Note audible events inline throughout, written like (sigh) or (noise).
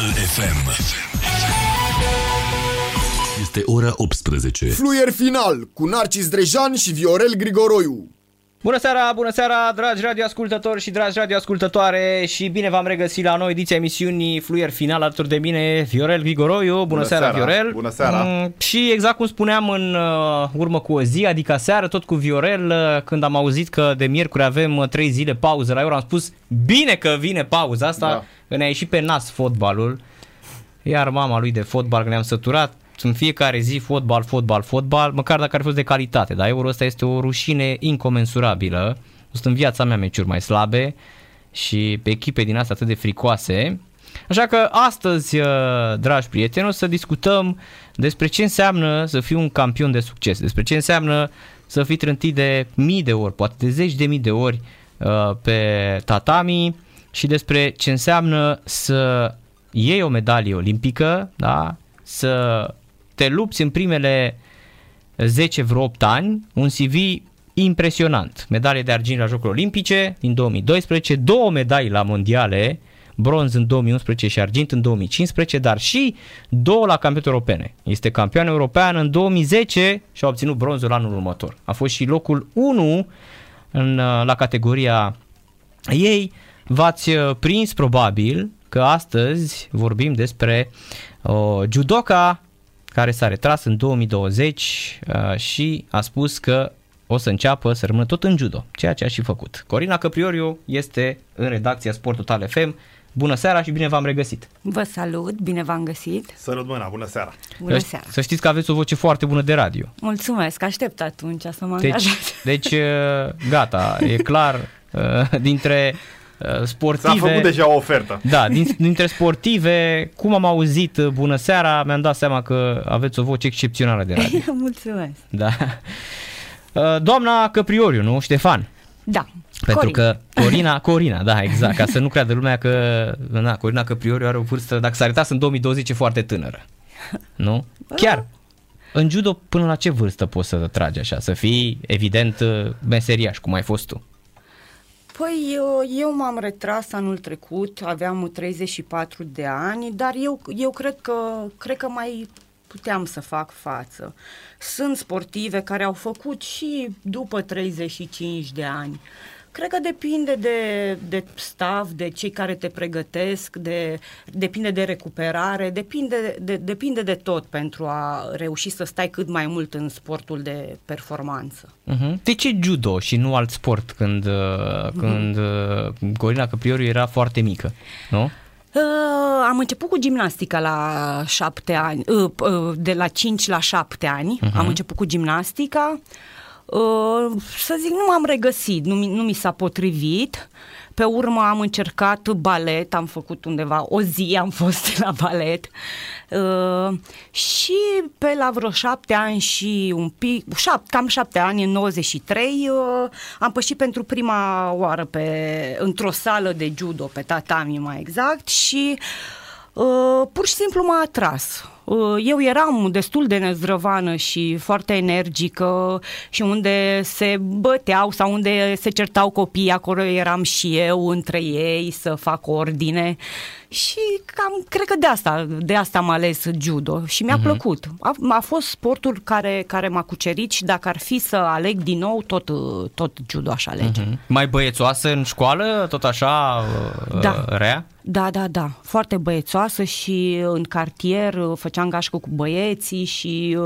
Total FM. Este ora 18. Fluier final cu Narcis Drejan și Viorel Grigoroiu. Bună seara, bună seara, dragi radioascultători și dragi radioascultătoare și bine v-am regăsit la noi ediția emisiunii Fluier Final alături de mine, Viorel Grigoroiu. Bună, bună seara, seara, Viorel. Bună seara. Mm, și exact cum spuneam în uh, urmă cu o zi, adică seară, tot cu Viorel, uh, când am auzit că de miercuri avem uh, 3 zile pauză la Euro, am spus bine că vine pauza asta, da. ne-a ieșit pe nas fotbalul. Iar mama lui de fotbal, că ne-am săturat, în fiecare zi fotbal, fotbal, fotbal, măcar dacă ar fi fost de calitate, dar euro ăsta este o rușine incomensurabilă. Sunt în viața mea meciuri mai slabe și pe echipe din astea atât de fricoase. Așa că astăzi, uh, dragi prieteni, o să discutăm despre ce înseamnă să fii un campion de succes, despre ce înseamnă să fii trântit de mii de ori, poate de zeci de mii de ori uh, pe tatami și despre ce înseamnă să iei o medalie olimpică, da? să te lupți în primele 10 vreo 8 ani, un CV impresionant. Medalie de argint la Jocurile Olimpice din 2012, două medalii la mondiale, bronz în 2011 și argint în 2015, dar și două la campionate europene. Este campion european în 2010 și a obținut bronzul anul următor. A fost și locul 1 în, la categoria ei. V-ați uh, prins probabil că astăzi vorbim despre o judoka care s-a retras în 2020 uh, și a spus că o să înceapă să rămână tot în judo, ceea ce a și făcut. Corina Căprioriu este în redacția Sport Total FM. Bună seara și bine v-am regăsit! Vă salut, bine v-am găsit! Sărut mâna, bună seara! Bună seara! Să știți că aveți o voce foarte bună de radio. Mulțumesc, aștept atunci să mă deci, deci, uh, gata, e clar, uh, dintre Uh, sportive. S-a făcut deja o ofertă. Da, din, dintre sportive, cum am auzit uh, Bună seara, mi-am dat seama că aveți o voce excepțională de radio. (laughs) Mulțumesc. Da. Uh, doamna Căprioriu, nu? Ștefan. Da. Pentru Corina. că (laughs) Corina, Corina, da, exact, ca să nu creadă lumea că na, Corina Căprioriu are o vârstă, dacă s-a arătat în 2020, e foarte tânără. Nu? Chiar. În judo, până la ce vârstă poți să tragi așa? Să fii, evident, meseriaș, cum ai fost tu. Păi eu m-am retras anul trecut, aveam 34 de ani, dar eu, eu cred, că, cred că mai puteam să fac față. Sunt sportive care au făcut și după 35 de ani. Cred că depinde de, de staff, de cei care te pregătesc, de, depinde de recuperare, depinde de, depinde de tot pentru a reuși să stai cât mai mult în sportul de performanță. Uh-huh. De ce judo și nu alt sport când, uh, când uh-huh. Corina Căprioriu era foarte mică, nu? Uh, am început cu gimnastica la șapte ani, uh, uh, de la 5 la 7 ani. Uh-huh. Am început cu gimnastica. Uh, Uh, să zic, nu m-am regăsit, nu, nu mi s-a potrivit. Pe urmă am încercat balet, am făcut undeva o zi, am fost (laughs) la balet uh, și pe la vreo șapte ani și un pic, șap, cam șapte ani, în 93, uh, am pășit pentru prima oară pe, într-o sală de judo, pe tatami mai exact și uh, pur și simplu m-a atras Uh, eu eram destul de nezdrăvană și foarte energică și unde se băteau sau unde se certau copiii, acolo eram și eu între ei să fac ordine și cam, cred că de asta, de asta am ales judo și mi-a uh-huh. plăcut. A, a fost sportul care, care m-a cucerit și dacă ar fi să aleg din nou, tot, tot judo aș alege. Uh-huh. Mai băiețoasă în școală, tot așa da. rea? Da, da, da, foarte băiețoasă și în cartier făceam gașcă cu băieții și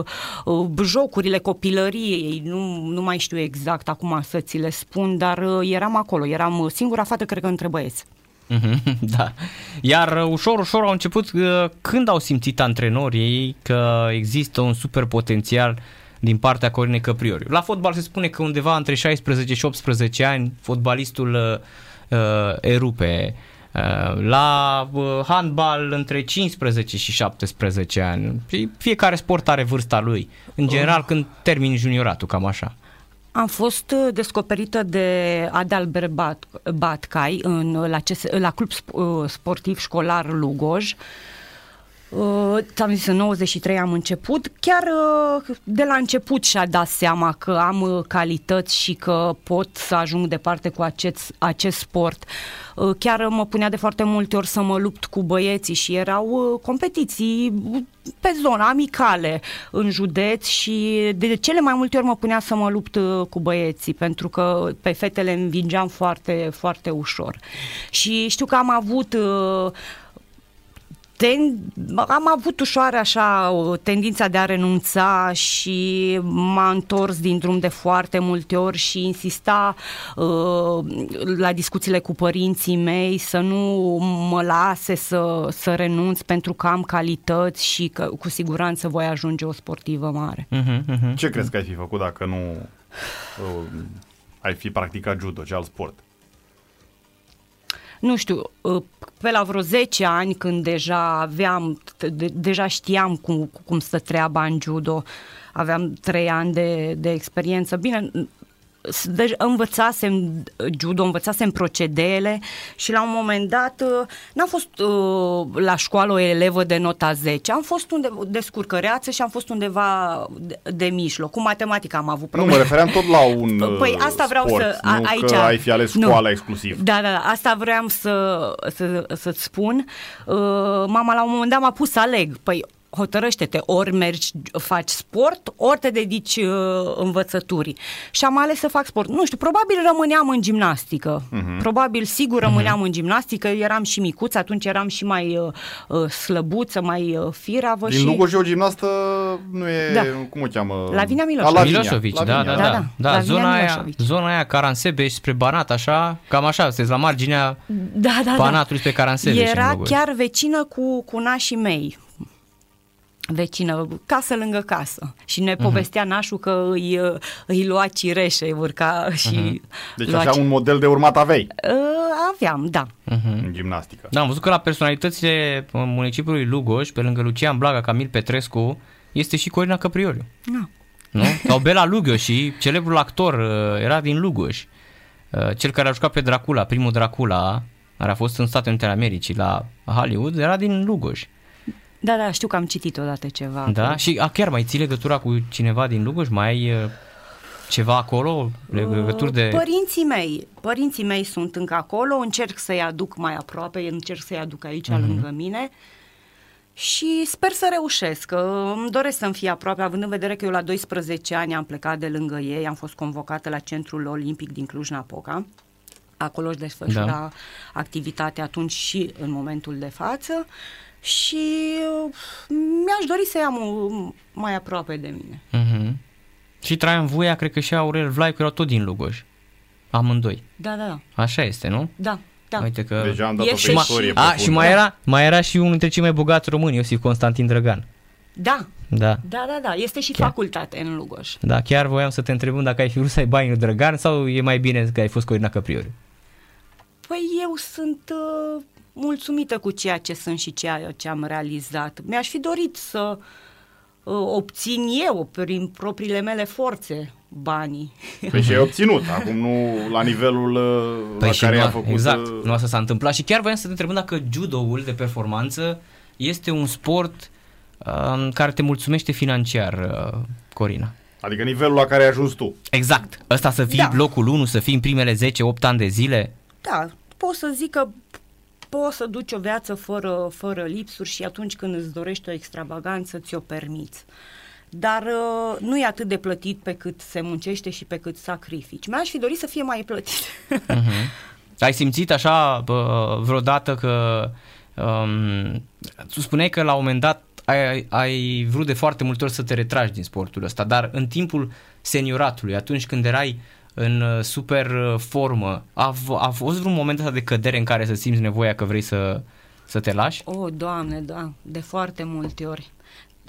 uh, jocurile copilăriei, nu, nu mai știu exact acum să ți le spun, dar uh, eram acolo, eram singura fată, cred că, între băieți. Mhm, (laughs) da. Iar uh, ușor, ușor au început uh, când au simțit antrenorii că există un super potențial din partea Corinei Căprioriu. La fotbal se spune că undeva între 16 și 18 ani fotbalistul uh, uh, erupe. Uh, la uh, handbal între 15 și 17 ani. Fiecare sport are vârsta lui. În general oh. când termini junioratul, cam așa. Am fost uh, descoperită de Adalbert Bat, Batcai în, la, CS, la club sportiv școlar Lugoj. Uh, ți-am zis, în 93 am început. Chiar uh, de la început și-a dat seama că am uh, calități și că pot să ajung departe cu acest, acest sport. Uh, chiar mă punea de foarte multe ori să mă lupt cu băieții și erau uh, competiții pe zona amicale în județ și de cele mai multe ori mă punea să mă lupt uh, cu băieții pentru că pe fetele învingeam foarte, foarte ușor. Și știu că am avut uh, ten, am avut ușoară așa o tendința de a renunța și m-a întors din drum de foarte multe ori și insista uh, la discuțiile cu părinții mei să nu mă lase să, să renunț pentru că am calități și că cu siguranță voi ajunge o sportivă mare. Uh-huh, uh-huh. Ce crezi că ai fi făcut dacă nu uh, ai fi practicat judo, ce alt sport? Nu știu, uh, pe la vreo 10 ani când deja aveam, de, deja știam cum, cum stă treaba în judo, aveam 3 ani de, de experiență. Bine, deci învățasem judo, învățasem procedeele și la un moment dat uh, n-am fost uh, la școală o elevă de nota 10, am fost unde, descurcăreață și am fost undeva de, de mijloc. Cu matematica am avut probleme. Nu, mă refeream tot la un Păi asta vreau sport, să... Nu aici, că ai fi ales școala nu. exclusiv. Da, da, da, asta vreau să, să, să-ți spun. Uh, mama la un moment dat m-a pus să aleg. Păi hotărăște-te, ori mergi, faci sport, ori te dedici uh, învățăturii. Și am ales să fac sport. Nu știu, probabil rămâneam în gimnastică. Uh-huh. Probabil, sigur, rămâneam uh-huh. în gimnastică. Eram și micuț, atunci eram și mai uh, uh slăbuță, mai uh, firavă. Din și... Lugoj o gimnastă nu e, da. cum o cheamă? Lavinia Miloșovici. La Miloșovici, da, da, da. da. da. da zona, aia, zona aia Caransebeș spre Banat, așa, cam așa, sunteți la marginea da, da, Banatului da. spre Caransebeș. Era chiar vecină cu, cu nașii mei vecină, casă lângă casă. Și ne uh-huh. povestea nașul că îi, îi lua cireșe, urca și... Uh-huh. Deci așa un model de urmat aveai? Uh, aveam, da. Uh-huh. În gimnastică. Da, am văzut că la personalitățile municipiului Lugoj, pe lângă Lucian Blaga, Camil Petrescu, este și Corina Căprioriu. Da. Nu? (laughs) Sau Bela Lugoj și celebrul actor uh, era din Lugoj. Uh, cel care a jucat pe Dracula, primul Dracula, care a fost în Statele Unite ale Americii la Hollywood, era din Lugoj. Da, da, știu că am citit odată ceva. Da? Că... Și a, chiar mai ții legătura cu cineva din Lugoj? Mai ai uh, ceva acolo? Legături de... Părinții mei. Părinții mei sunt încă acolo, încerc să-i aduc mai aproape, încerc să-i aduc aici uh-huh. lângă mine. Și sper să reușesc, că îmi doresc să-mi fie aproape, având în vedere că eu la 12 ani am plecat de lângă ei, am fost convocată la Centrul Olimpic din Cluj-Napoca. Acolo își desfășura da. activitatea atunci și în momentul de față și uh, mi-aș dori să am mai aproape de mine. Uh-huh. Și Traian Vuia, cred că și Aurel Vlaicu erau tot din Lugoj. Amândoi. Da, da, da. Așa este, nu? Da. Da. Uite că... Deja am dat Este o istorie și... A, și mai era, mai era și unul dintre cei mai bogați români, Iosif Constantin Drăgan. Da. Da. Da, da, da. Este și chiar. facultate în Lugoj. Da, chiar voiam să te întreb dacă ai fi vrut să ai bani Drăgan sau e mai bine că ai fost Corina Căprioriu? Păi eu sunt uh, mulțumită cu ceea ce sunt și ceea ce am realizat. Mi-aș fi dorit să uh, obțin eu, prin propriile mele forțe, banii. Păi și ai obținut, acum nu la nivelul uh, păi la care nu, a făcut... Exact, uh, nu asta s-a întâmplat și chiar voiam să te întreb dacă judoul de performanță este un sport uh, care te mulțumește financiar, uh, Corina. Adică nivelul la care ai ajuns tu. Exact. Ăsta să fii Da. blocul 1, să fii în primele 10-8 ani de zile? Da, pot să zic că poți să duci o viață fără, fără lipsuri și atunci când îți dorești o extravaganță, ți-o permiți. Dar uh, nu e atât de plătit pe cât se muncește și pe cât sacrifici. Mi-aș fi dorit să fie mai plătit. Uh-huh. (laughs) Ai simțit așa bă, vreodată că um, tu spuneai că la un moment dat ai, ai vrut de foarte multe ori să te retragi din sportul ăsta, dar în timpul senioratului, atunci când erai în uh, super uh, formă, a, v- a fost vreun moment ăsta de cădere în care să simți nevoia că vrei să, să te lași? O, oh, Doamne, da, de foarte multe ori.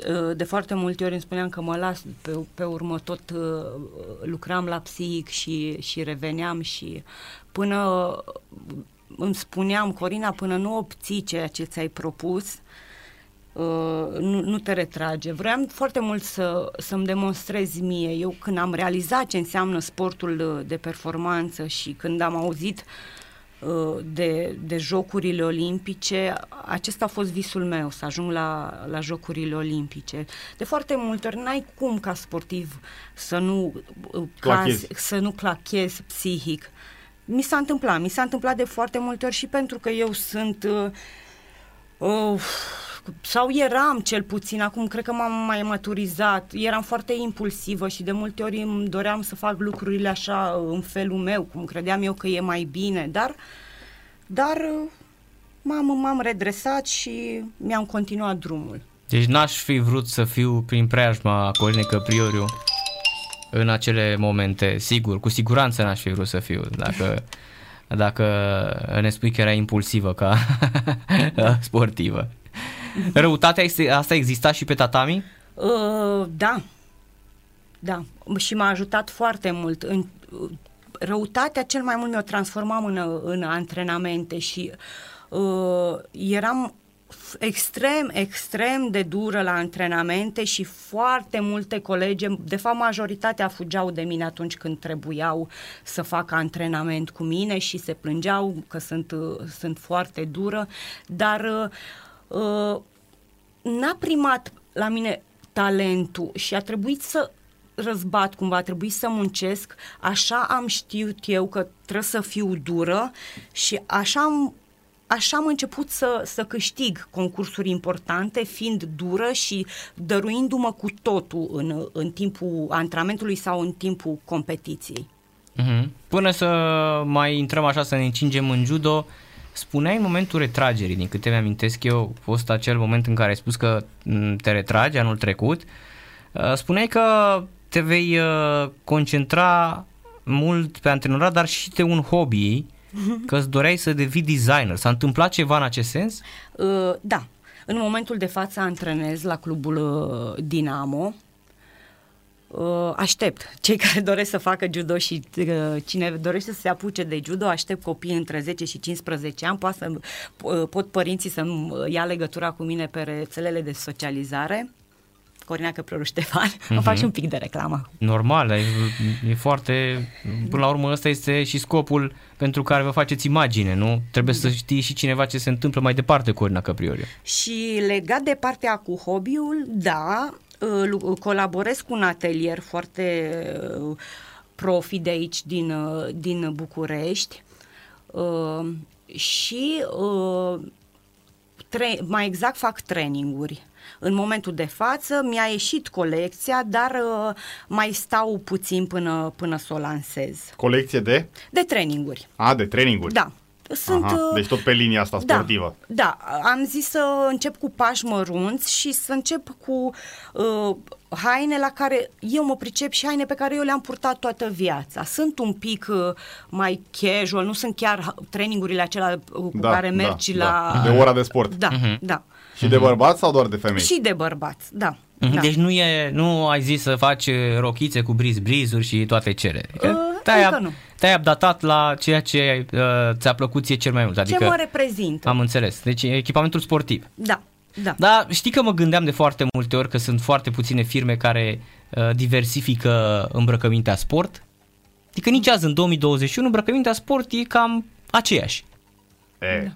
Uh, De foarte multe ori îmi spuneam că mă las, pe, pe urmă tot uh, lucram la psihic și, și reveneam și până uh, îmi spuneam, Corina, până nu obții ceea ce ți-ai propus, uh, nu, nu te retrage. Vreau foarte mult să, să-mi demonstrez mie. Eu când am realizat ce înseamnă sportul uh, de performanță și când am auzit uh, de, de Jocurile Olimpice, acesta a fost visul meu, să ajung la, la Jocurile Olimpice. De foarte multe ori n-ai cum ca sportiv să nu, uh, Clachezi. cazi, să nu clachezi psihic. Mi s-a întâmplat, mi s-a întâmplat de foarte multe ori și pentru că eu sunt... Uh, uh, sau eram cel puțin, acum cred că m-am mai maturizat, eram foarte impulsivă și de multe ori îmi doream să fac lucrurile așa în felul meu, cum credeam eu că e mai bine, dar, dar uh, m-am, m-am redresat și mi-am continuat drumul. Deci n-aș fi vrut să fiu prin preajma Corinei Căprioriu în acele momente, sigur, cu siguranță n-aș fi vrut să fiu, dacă, dacă ne spui că era impulsivă ca (laughs) sportivă. Răutatea este, asta exista și pe tatami? Uh, da, da, și m-a ajutat foarte mult. În, uh, răutatea cel mai mult mi-o transformam în, în antrenamente și uh, eram f- extrem, extrem de dură la antrenamente și foarte multe colege, de fapt majoritatea fugeau de mine atunci când trebuiau să facă antrenament cu mine și se plângeau că sunt, uh, sunt foarte dură, dar uh, uh, n-a primat la mine talentul și a trebuit să răzbat cumva, a trebuit să muncesc, așa am știut eu că trebuie să fiu dură și așa am, așa am început să, să câștig concursuri importante, fiind dură și dăruindu-mă cu totul în, în timpul antrenamentului sau în timpul competiției. Mhm. Până să mai intrăm așa, să ne încingem în judo, spuneai în momentul retragerii, din câte mi-amintesc eu, a fost acel moment în care ai spus că m, te retragi anul trecut, uh, spuneai că te vei uh, concentra mult pe antrenorat, dar și de un hobby, că îți doreai să devii designer. S-a întâmplat ceva în acest sens? Uh, da, în momentul de față antrenez la clubul uh, Dinamo. Uh, aștept cei (laughs) care doresc să facă judo și uh, cine dorește să se apuce de judo, aștept copii între 10 și 15 ani, poate să, uh, pot părinții să ia legătura cu mine pe rețelele de socializare. Corina Căprăru Ștefan, uh-huh. îmi fac și un pic de reclamă. Normal, e, e foarte... Până la urmă ăsta este și scopul pentru care vă faceți imagine, nu? Trebuie să știi și cineva ce se întâmplă mai departe cu Corina Căprioriu. Și legat de partea cu hobby-ul, da, uh, colaborez cu un atelier foarte uh, profi de aici din, uh, din București uh, și uh, tre- mai exact fac traininguri. În momentul de față mi-a ieșit colecția, dar uh, mai stau puțin până, până să o lansez. Colecție de? De traininguri. A, de traininguri. Da. Sunt, Aha, uh, deci tot pe linia asta da, sportivă. Da, am zis să încep cu pași mărunți și să încep cu uh, haine la care eu mă pricep și haine pe care eu le-am purtat toată viața. Sunt un pic uh, mai casual, nu sunt chiar trainingurile acelea uh, cu Da, care da, mergi da. la... De ora de sport. Da, da. Și de bărbați sau doar de femei? Și de bărbați, da. Mhm, da. Deci nu, e, nu ai zis să faci uh, rochițe cu briz brizuri și toate cele. Adică Uh, te-ai, încă ab- nu. te-ai updatat la ceea ce uh, ți-a plăcut ție cel mai mult. Adică, Ce mă reprezintă? am înțeles. Deci echipamentul sportiv. Da, da. Dar știi că mă gândeam de foarte multe ori că sunt foarte puține firme care uh, diversifică îmbrăcămintea sport. Adică nici azi, în 2021, îmbrăcămintea sport e cam aceeași. E,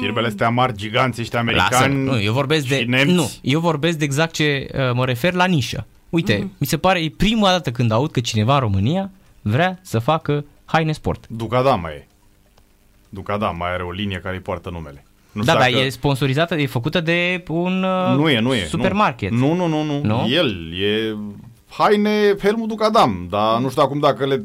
firmele astea mari, giganți ăștia Lasă, americani nu, eu vorbesc de și nemți. nu, eu vorbesc de exact ce uh, mă refer la nișă. Uite, Mhm. mm-hmm. mi se pare e prima dată când aud că cineva în România vrea să facă haine sport. Ducadama e. Ducadama mai are o linie care îi poartă numele. Nu da, știu dar dacă- e sponsorizată, e făcută de un uh, nu e, nu e. supermarket. Nu, nu, nu, nu. Nu? El e haine Helmut Ducadam, dar nu știu acum dacă le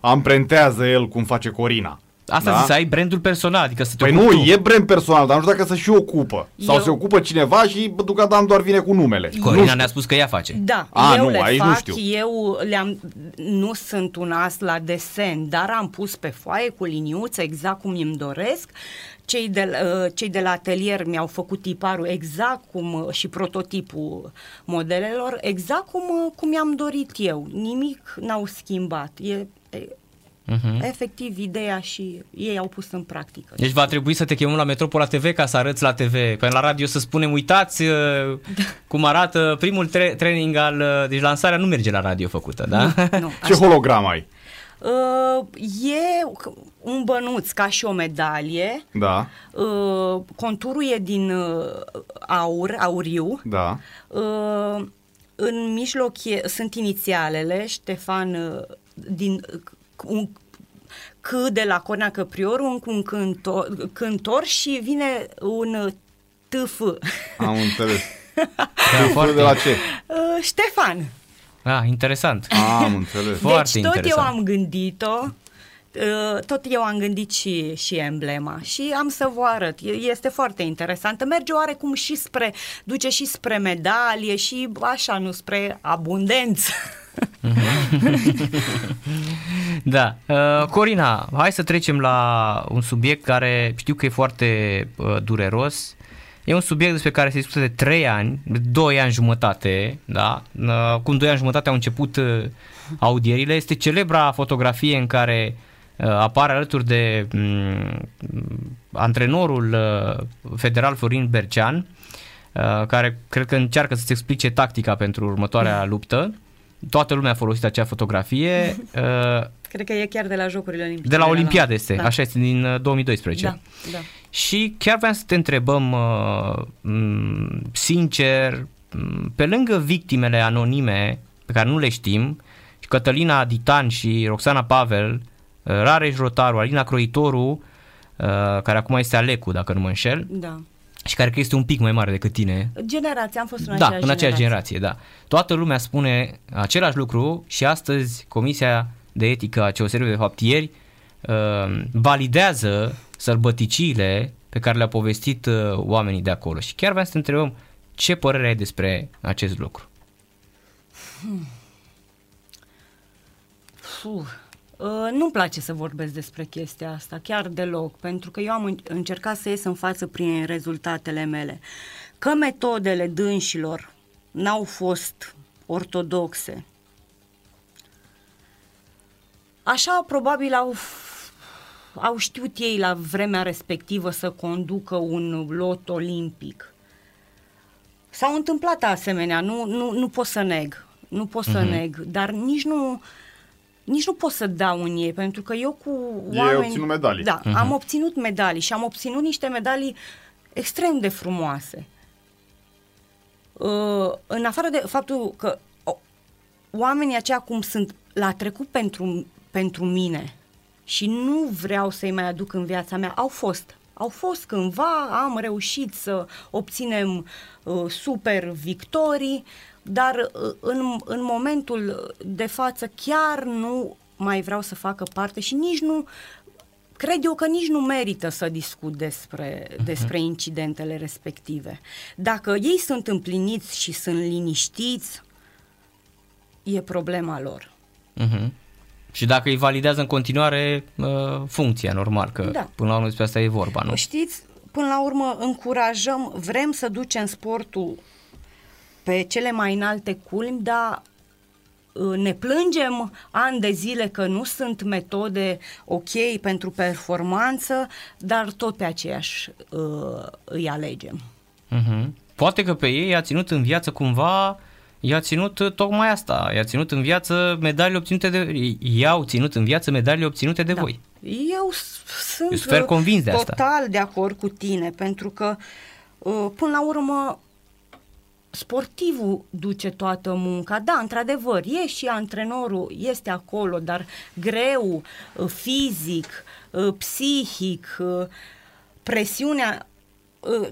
amprentează el cum face Corina. Asta da? zic, să ai brandul personal, adică să te Păi ocupi nu, tu. e brand personal, dar nu știu dacă să și ocupă. Sau Eu- se ocupă cineva și bă, Ducadam doar vine cu numele. nu Corina știu. ne-a spus că ea face. Da, A, eu nu, le aici nu fac, știu. eu le-am, nu sunt un as la desen, dar am pus pe foaie cu liniuță exact cum îmi doresc. Cei de, uh, cei de la atelier mi-au făcut tiparul exact cum uh, și prototipul modelelor, exact cum, uh, cum i-am dorit eu. Nimic n-au schimbat. E, e Mhm. efectiv ideea și ei au pus în practică. Deci va trebui să te chemăm la Metropola TV ca să arăți la TV, pe la radio să spunem, uitați uh, cum arată primul tre- training al, uh, deci lansarea nu merge la radio făcută, da? Nu, (laughs) Ce hologram ai? Uh, e un bănuț ca și o medalie. Da, Uh, conturul e din uh, aur, auriu. da. Uh, în mijloc e, sunt inițialele, Ștefan uh, din uh, un C de la Cornea Căprioru, un, un cântor, cântor și vine un uh, TF. Am înțeles. (laughs) Da, foarte, De la ce? Uh, Ștefan. ah, interesant. Am înțeles. Foarte deci tot interesant. eu am gândit-o, uh, tot eu am gândit și, și emblema și am să vă arăt. E- Este foarte interesantă. Merge oarecum și spre, duce și spre medalie și așa, nu spre abundență. (laughs) Da. Uh, Corina, hai să trecem la un subiect care știu că e foarte uh, dureros. E un subiect despre care se discută de 3 ani, de 2 ani jumătate, da? Uh, cum 2 ani jumătate au început uh, audierile. Este celebra fotografie în care uh, apare alături de um, antrenorul uh, federal Florin Bercean, uh, care cred că încearcă să-ți explice tactica pentru următoarea luptă. Toată lumea a folosit acea fotografie. (laughs) Uh, Cred că e chiar de la Jocurile Olimpice. de la Olimpiade este, da. așa este, din uh, 2012. Da, da. Și chiar vreau să te întrebăm uh, m, sincer, m, pe lângă victimele anonime pe care nu le știm, și Cătălina Ditan și Roxana Pavel, uh, Rareș Rotaru, Alina Croitoru, uh, care acum este Alecu, dacă nu mă înșel, da. și care cred că este un pic mai mare decât tine, Generația, am fost în da, aceeași în aceeași generație. generație, da. Toată lumea spune același lucru și astăzi Comisia de Etică a COSR de fapt ieri uh, validează sărbăticile pe care le-au povestit uh, oamenii de acolo. Și chiar vreau să te întrebăm ce părere ai despre acest lucru. Puh. Uh, nu-mi place să vorbesc despre chestia asta, chiar deloc, pentru că eu am în- încercat să ies în față prin rezultatele mele. Că metodele dânșilor n-au fost ortodoxe, așa probabil au, au știut ei la vremea respectivă să conducă un lot olimpic. S-au întâmplat asemenea, nu, nu, nu pot să neg, nu pot să Mhm. neg, dar nici nu, nici nu pot să dau în ei, pentru că eu cu Ei oameni... au obținut medalii. Da, am obținut medalii și am obținut niște medalii extrem de frumoase. Uh, în afară de faptul că o, oamenii aceia cum sunt la trecut pentru, pentru mine și nu vreau să-i mai aduc în viața mea, au fost. Au fost cândva, am reușit să obținem uh, super victorii, dar uh, în, în momentul de față chiar nu mai vreau să facă parte și nici nu cred eu că nici nu merită să discut despre, despre incidentele respective. Dacă ei sunt împliniți și sunt liniștiți, e problema lor. Uh-huh. Și dacă îi validează în continuare uh, funcția, normal, că Da. până la urmă despre asta e vorba, nu? Știți, până la urmă încurajăm, vrem să ducem sportul pe cele mai înalte culmi, dar uh, ne plângem ani de zile că nu sunt metode ok pentru performanță, dar tot pe aceeași uh, îi alegem. Uh-huh. Poate că pe ei i-a ținut în viață cumva, i-a ținut uh, tocmai asta, i-a ținut în viață medaliile obținute de... i-au ținut în viață medaliile obținute de Da. voi. Eu s- sunt Eu sunt fer uh, convins de asta. total de acord cu tine, pentru că uh, până la urmă sportivul duce toată munca. Da, într-adevăr, e și antrenorul, este acolo, dar greu, uh, fizic, uh, psihic, uh, presiunea uh,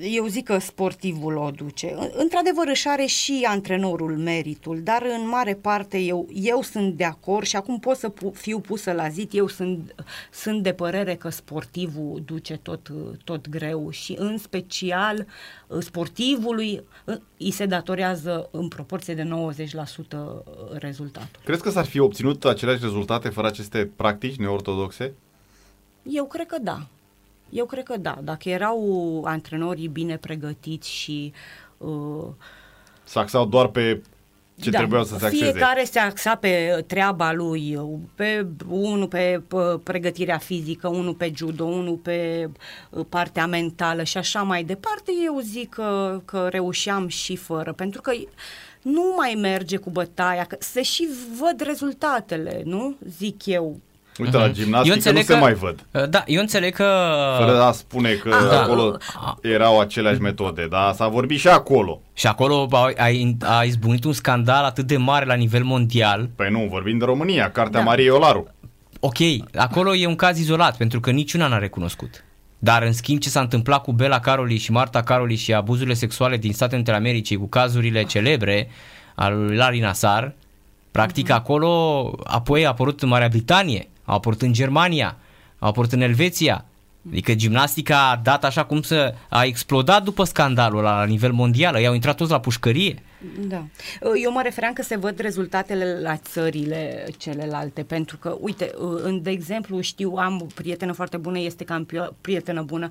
eu zic că sportivul o duce. Într-adevăr își are și antrenorul meritul, dar în mare parte eu, eu sunt de acord și acum pot să pu- fiu pusă la zid, eu sunt, sunt de părere că sportivul duce tot, tot greu și în special uh, sportivului uh, îi se datorează în proporție de 90% rezultatul. Crezi că s-ar fi obținut aceleași rezultate fără aceste practici neortodoxe? Eu cred că da. Eu cred că da. Dacă erau antrenorii bine pregătiți și uh, Se axau doar pe ce da, trebuia să se axeze? Fiecare se axa pe treaba lui, pe unul pe, pe pregătirea fizică, unul pe judo, unul pe uh, partea mentală și așa mai departe, eu zic că, că reușeam și fără, pentru că nu mai merge cu bătaia, că se și văd rezultatele, nu? Zic eu. Uite, la Eu gimnastică nu înțeleg se că- mai văd. Uh, Da, eu înțeleg că... Fără a spune că Ah, acolo erau aceleași metode, dar s-a vorbit și acolo. Și acolo a, a, a izbunit un scandal atât de mare la nivel mondial. Păi nu, vorbim de România, cartea Da. Mariei Olaru. Ok, acolo e un caz izolat, pentru că niciuna n-a recunoscut. Dar în schimb ce s-a întâmplat cu Bela Caroli și Marta Caroli și abuzurile sexuale din Statele Unite ale Americii cu cazurile celebre al lui Larry Nassar, practic acolo apoi a apărut în Marea Britanie, a apărut în Germania, a apărut în Elveția. Adică gimnastica a dat așa cum să a explodat după scandalul ăla la nivel mondial, ei au intrat toți la pușcărie. Da. Eu mă refeream că se văd rezultatele la țările celelalte, pentru că, uite, în, de exemplu, știu, am o prietenă foarte bună, este campio- prietenă bună,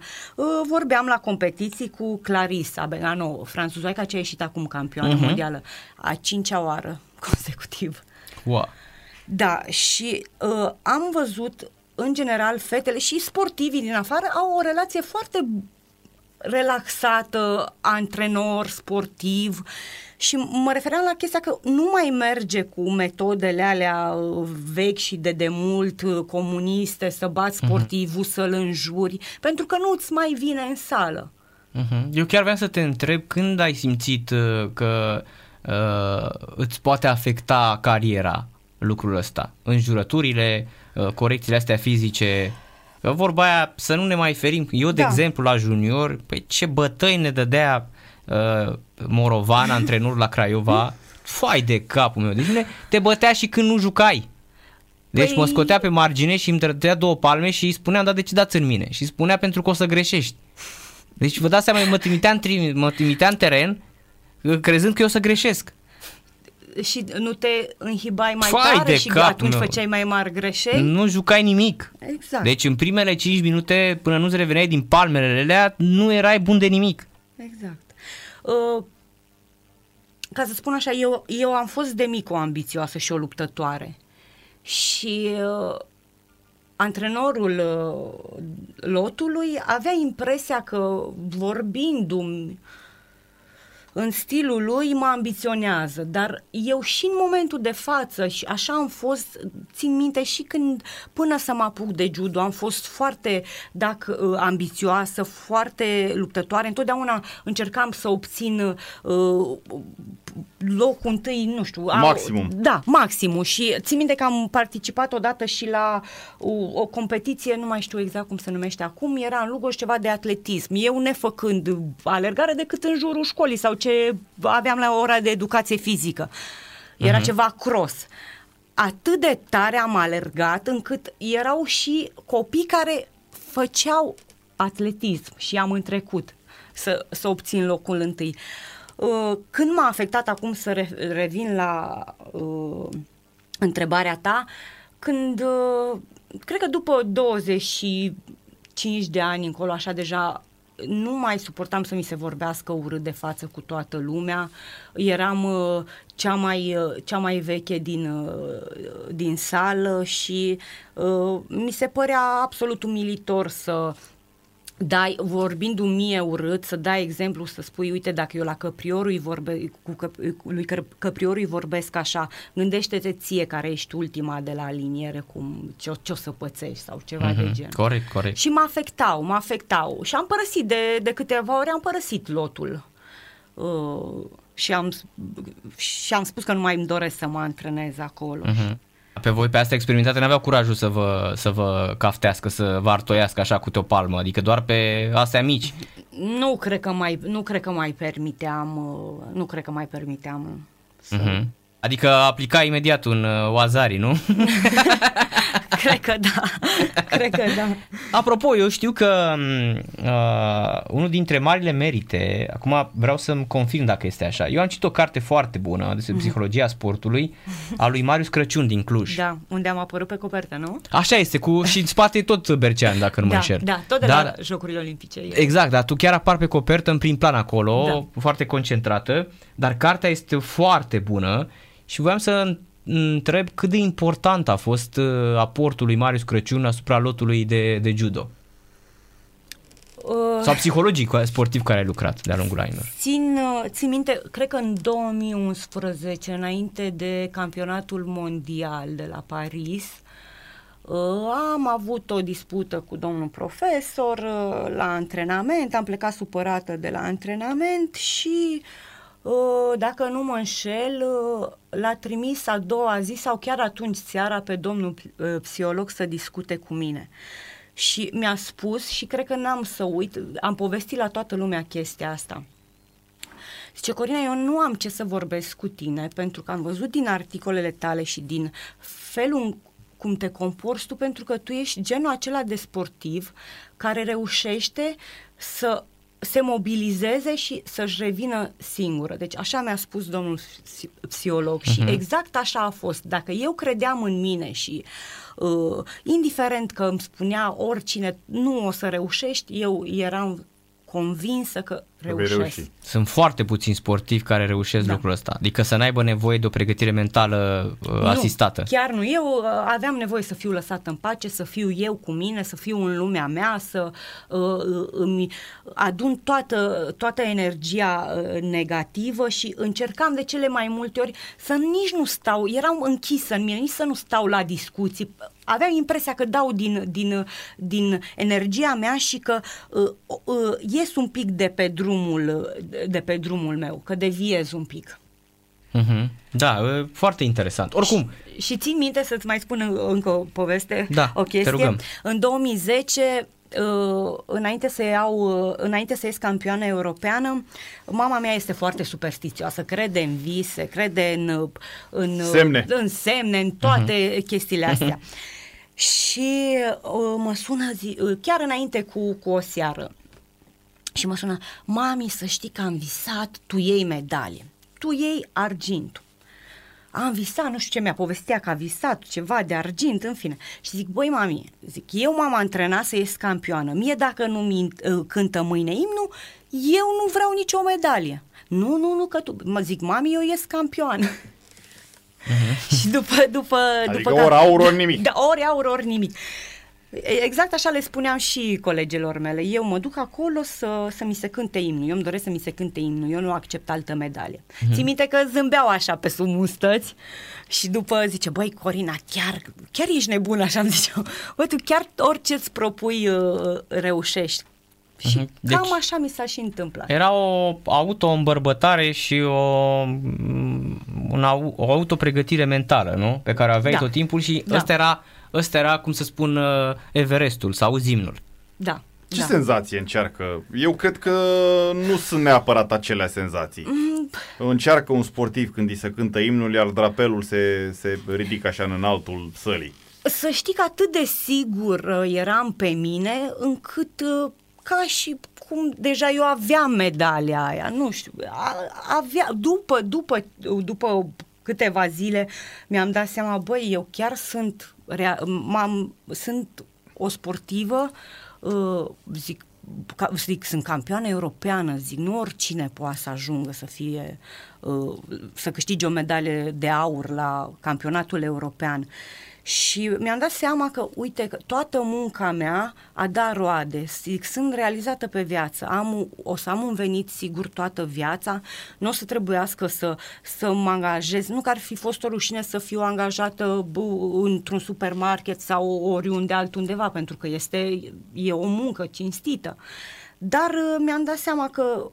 vorbeam la competiții cu Clarissa Begano, franțuzoica ce a ieșit acum campioană uh-huh. mondială, a cincea oară (laughs) consecutiv. Wow. Da, și uh, am văzut, în general, fetele și sportivii din afară au o relație foarte relaxată, antrenor, sportiv și mă refeream la chestia că nu mai merge cu metodele alea uh, vechi și de demult uh, comuniste, să bați sportivul, uh-huh. să-l înjuri, pentru că nu-ți mai vine în sală. Uh-huh. Eu chiar vreau să te întreb când ai simțit uh, că uh, îți poate afecta cariera lucrul ăsta, înjurăturile, uh, corecțiile astea fizice, că vorba aia să nu ne mai ferim. Eu, de Da. exemplu, la junior, păi ce bătăi ne dădea uh, Morovan, (laughs) antrenor la Craiova, fai de capul meu. Deci ne, te bătea și când nu jucai. Deci Păi- mă scotea pe margine și îmi dădea două palme și îi spuneam, da, de ce dați în mine? Și îi spunea pentru că o să greșești. Deci vă dați seama, mă trimitea în, tri- mă trimitea în teren crezând că eu o să greșesc. Și nu te înhibai mai Fai tare de și capul atunci meu. făceai mai mari greșeli? Nu jucai nimic. Exact. Deci în primele 5 minute, până nu-ți reveneai din palmele alea, nu erai bun de nimic. Exact. Uh, ca să spun așa, eu, eu am fost de mic o ambițioasă și o luptătoare. Și uh, antrenorul uh, lotului avea impresia că vorbindu-mi în stilul lui mă ambiționează, dar eu și în momentul de față și așa am fost, țin minte și când până să mă apuc de judo am fost foarte dacă uh, ambițioasă, foarte luptătoare, întotdeauna încercam să obțin uh, locul întâi, nu știu. am- Maximum. Da, maximum și țin minte că am participat odată și la o, o competiție, nu mai știu exact cum se numește acum, era în Lugoj ceva de atletism. Eu nefăcând alergare decât în jurul școlii sau ce aveam la ora de educație fizică. Era uh-huh. ceva cross. Atât de tare am alergat încât erau și copii care făceau atletism și am întrecut să, să obțin locul întâi. Uh, Când m-a afectat acum să re- revin la uh, întrebarea ta, când uh, cred că după 25 de ani încolo, așa deja nu mai suportam să mi se vorbească urât de față cu toată lumea. Eram uh, cea mai, uh, cea mai veche din, uh, din sală și uh, mi se părea absolut umilitor să dai, vorbindu-mi mie urât, să dai exemplu, să spui, uite, dacă eu la Căpriorul îi vorbe, cu Căp, cu lui Căp, Căpriorul îi vorbesc așa, gândește-te ție care ești ultima de la liniere, cum, ce, ce o să pățești sau ceva mm-hmm. de gen. Corect, corect. Și mă afectau, mă afectau. Și am părăsit de, de câteva ori, am părăsit lotul. Uh, și, am, și am spus că nu mai îmi doresc să mă antrenez acolo. Mhm. Pe voi pe astea experimentate n-aveau curajul să vă, să vă caftească, să vă artoiască așa cu o palmă, adică doar pe astea mici. Nu cred că mai, nu cred că mai permiteam, uh, nu cred că mai permiteam să... Mhm. Adică aplica imediat un uh, oazari, nu? (laughs) Cred că da, cred că da. Apropo, eu știu că m, uh, unul dintre marile merite, acum vreau să-mi confirm dacă este așa, eu am citit o carte foarte bună despre psihologia sportului a lui Marius Crăciun din Cluj. Da, unde am apărut pe copertă, nu? Așa este, cu și în spate e tot Bercean, dacă nu mă da, înșel. da, tot de Dar- la Jocurile Olimpice. Eu. Exact, dar tu chiar apar pe copertă în prim plan acolo, Da. foarte concentrată, dar cartea este foarte bună și voiam să întreb cât de important a fost uh, aportul lui Marius Crăciun asupra lotului de, de judo. Uh, Sau psihologic sportiv care ai lucrat de-a lungul anilor. Țin, uh, țin minte, cred că în 2011, înainte de campionatul mondial de la Paris, Uh, am avut o dispută cu domnul profesor uh, la antrenament, am plecat supărată de la antrenament și uh, dacă nu mă înșel, uh, l-a trimis a doua zi sau chiar atunci seara pe domnul uh, psiholog să discute cu mine. Și mi-a spus și cred că n-am să uit, am povestit la toată lumea chestia asta. Zice, Corina, eu nu am ce să vorbesc cu tine pentru că am văzut din articolele tale și din felul în cum te comporți tu, pentru că tu ești genul acela de sportiv care reușește să se mobilizeze și să-și revină singură. Deci așa mi-a spus domnul psiholog uh-huh. și mhm. exact așa a fost. Dacă eu credeam în mine și uh, indiferent că îmi spunea oricine nu o să reușești, eu eram convinsă că reușesc. Sunt foarte puțini sportivi care reușesc da. lucrul ăsta. Adică să n-aibă nevoie de o pregătire mentală uh, nu, asistată. chiar nu. Eu uh, aveam nevoie să fiu lăsată în pace, să fiu eu cu mine, să fiu în lumea mea, să uh, uh îmi adun toată, toată energia uh, negativă și încercam de cele mai multe ori să nici nu stau, eram închisă în mine, nici să nu stau la discuții aveam impresia că dau din, din, din energia mea și că uh, uh, ies un pic de pe drumul, de pe drumul meu, că deviez un pic. Mm-hmm. Da, foarte interesant. Oricum. Și, și țin minte să-ți mai spun încă o poveste, da, o chestie. Te rugăm. În 2010 Uh, înainte să iau, uh, înainte să ies campioană europeană, mama mea este foarte superstițioasă, crede în vise, crede în, în semne, în, semne, în toate uh-huh. chestiile astea. Uh-huh. Și uh, mă sună zi, uh, chiar înainte cu, cu o seară și mă sună, mami să știi că am visat, tu iei medalie, tu iei argintul. Am visat, nu știu ce mi-a povestea că a visat ceva de argint, în fine. Și zic, băi mami, zic, eu m-am antrenat să ies campioană. Mie dacă nu mi uh, cântă mâine imnul, eu nu vreau nicio medalie. Nu, nu, nu, că tu, mă zic, mami, eu ies campioană. Uh-huh. (laughs) (laughs) și după... după, adică după ori aur, ori nimic. (laughs) Da, ori aur, ori nimic. Exact așa le spuneam și colegilor mele. Eu mă duc acolo să, să mi se cânte imnul. Eu îmi doresc să mi se cânte imnul. Eu nu accept altă medalie. Uh-huh. Țin minte că zâmbeau așa pe sub mustăți și după zice, băi Corina, chiar, chiar ești nebună, așa îmi zice. Băi, tu chiar orice îți propui uh, reușești. Și uh-huh. deci, cam așa mi s-a și întâmplat. Era o auto-îmbărbătare și o, una, o autopregătire mentală, nu? Pe care aveai da. tot timpul și da. ăsta, era, ăsta era, cum să spun, uh, Everestul sau zimnul. Da. Ce da. senzație încearcă? Eu cred că nu sunt neapărat acelea senzații. Mm. Încearcă un sportiv când îi se cântă imnul, iar drapelul se, se ridică așa în altul sălii. Să știi că atât de sigur uh, eram pe mine încât uh, ca și cum deja eu aveam medalia aia, nu știu, avea, după, după, după câteva zile mi-am dat seama, băi, eu chiar sunt, rea, m-am, sunt o sportivă, uh, zic, ca, zic, sunt campioană europeană, zic, nu oricine poate să ajungă să fie, uh, să câștige o medalie de aur la campionatul european. Și mi-am dat seama că, uite, că toată munca mea a dat roade, sunt realizată pe viață, am, o să am un venit sigur toată viața, nu o să trebuiască să, să mă angajez, nu că ar fi fost o rușine să fiu angajată într-un supermarket sau oriunde altundeva, pentru că este, e o muncă cinstită. Dar uh, mi-am dat seama că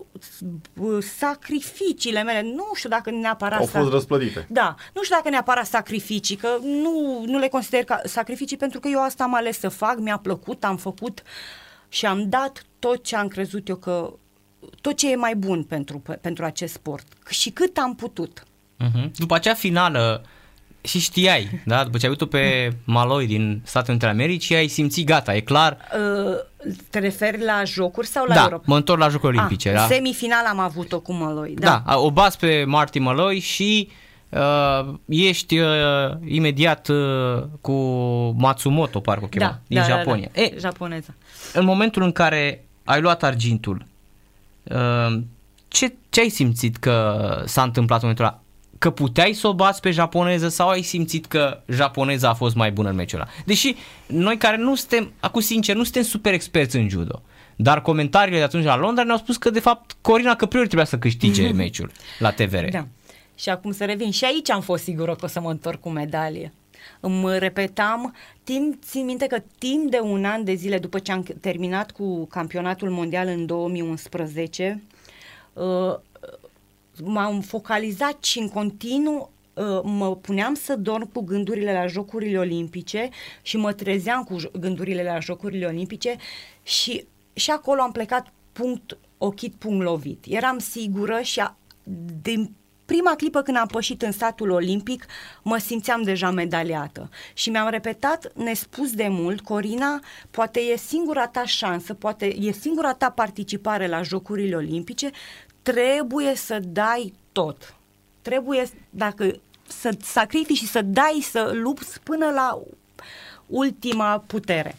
uh, sacrificiile mele, nu știu dacă neapărat... Au fost răsplătite. Da, nu știu dacă neapărat sacrificii, că nu, nu le consider ca sacrificii pentru că eu asta am ales să fac, mi-a plăcut, am făcut și am dat tot ce am crezut eu că tot ce e mai bun pentru, pentru acest sport și cât am putut. Uh-huh. După acea finală și știai, da? După ce ai avut-o pe Maloi din Statele Unite ale Americii, ai simțit gata, e clar. Uh, te referi la jocuri sau la da, Europa? mă întorc la jocuri olimpice. Ah, da? Semifinal am avut-o cu Maloi. Da, da o bas pe Marty Maloi și uh, ești uh, imediat uh, cu Matsumoto, parcă o chema, da, din da, Japonia. Da, da. E, Japoneză. În momentul în care ai luat argintul, uh, ce, ce ai simțit că s-a întâmplat în momentul ăla? Că puteai să o bați pe japoneză sau ai simțit că japoneza a fost mai bună în meciul ăla? Deși noi care nu suntem, acum sincer, nu suntem super experți în judo, dar comentariile de atunci la Londra ne-au spus că de fapt Corina Căpriori trebuia să câștige (laughs) meciul la TVR. Da. Și acum să revin. Și aici am fost sigură că o să mă întorc cu medalie. îmi repetam, timp, țin minte că timp de un an de zile după ce am terminat cu campionatul mondial în 2011, uh, m-am focalizat și în continuu uh, mă puneam să dorm cu gândurile la Jocurile Olimpice și mă trezeam cu gândurile la Jocurile Olimpice și, și acolo am plecat punct ochit, punct lovit. Eram sigură și a, din prima clipă când am pășit în statul olimpic, mă simțeam deja medaliată. Și mi-am repetat nespus de mult, Corina, poate e singura ta șansă, poate e singura ta participare la Jocurile Olimpice, trebuie să dai tot. Trebuie, dacă să sacrifici și să dai, să lupți până la ultima putere.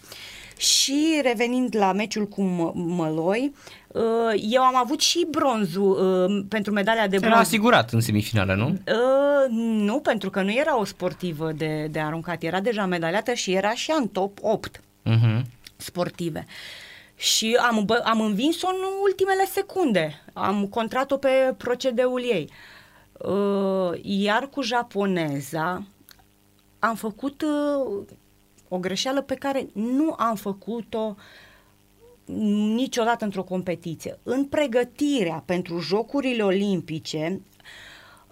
Și revenind la meciul cu Măloi, uh, eu am avut și bronzul uh, pentru medalia de bronz. Era asigurat în semifinală, nu? Uh, nu, pentru că nu era o sportivă de, de aruncat, era deja medaliată și era și în top 8 uh-huh. sportive. Și am, bă, am învins-o în ultimele secunde. Am contrat-o pe procedeul ei. Iar cu japoneza am făcut o greșeală pe care nu am făcut-o niciodată într-o competiție. În pregătirea pentru Jocurile Olimpice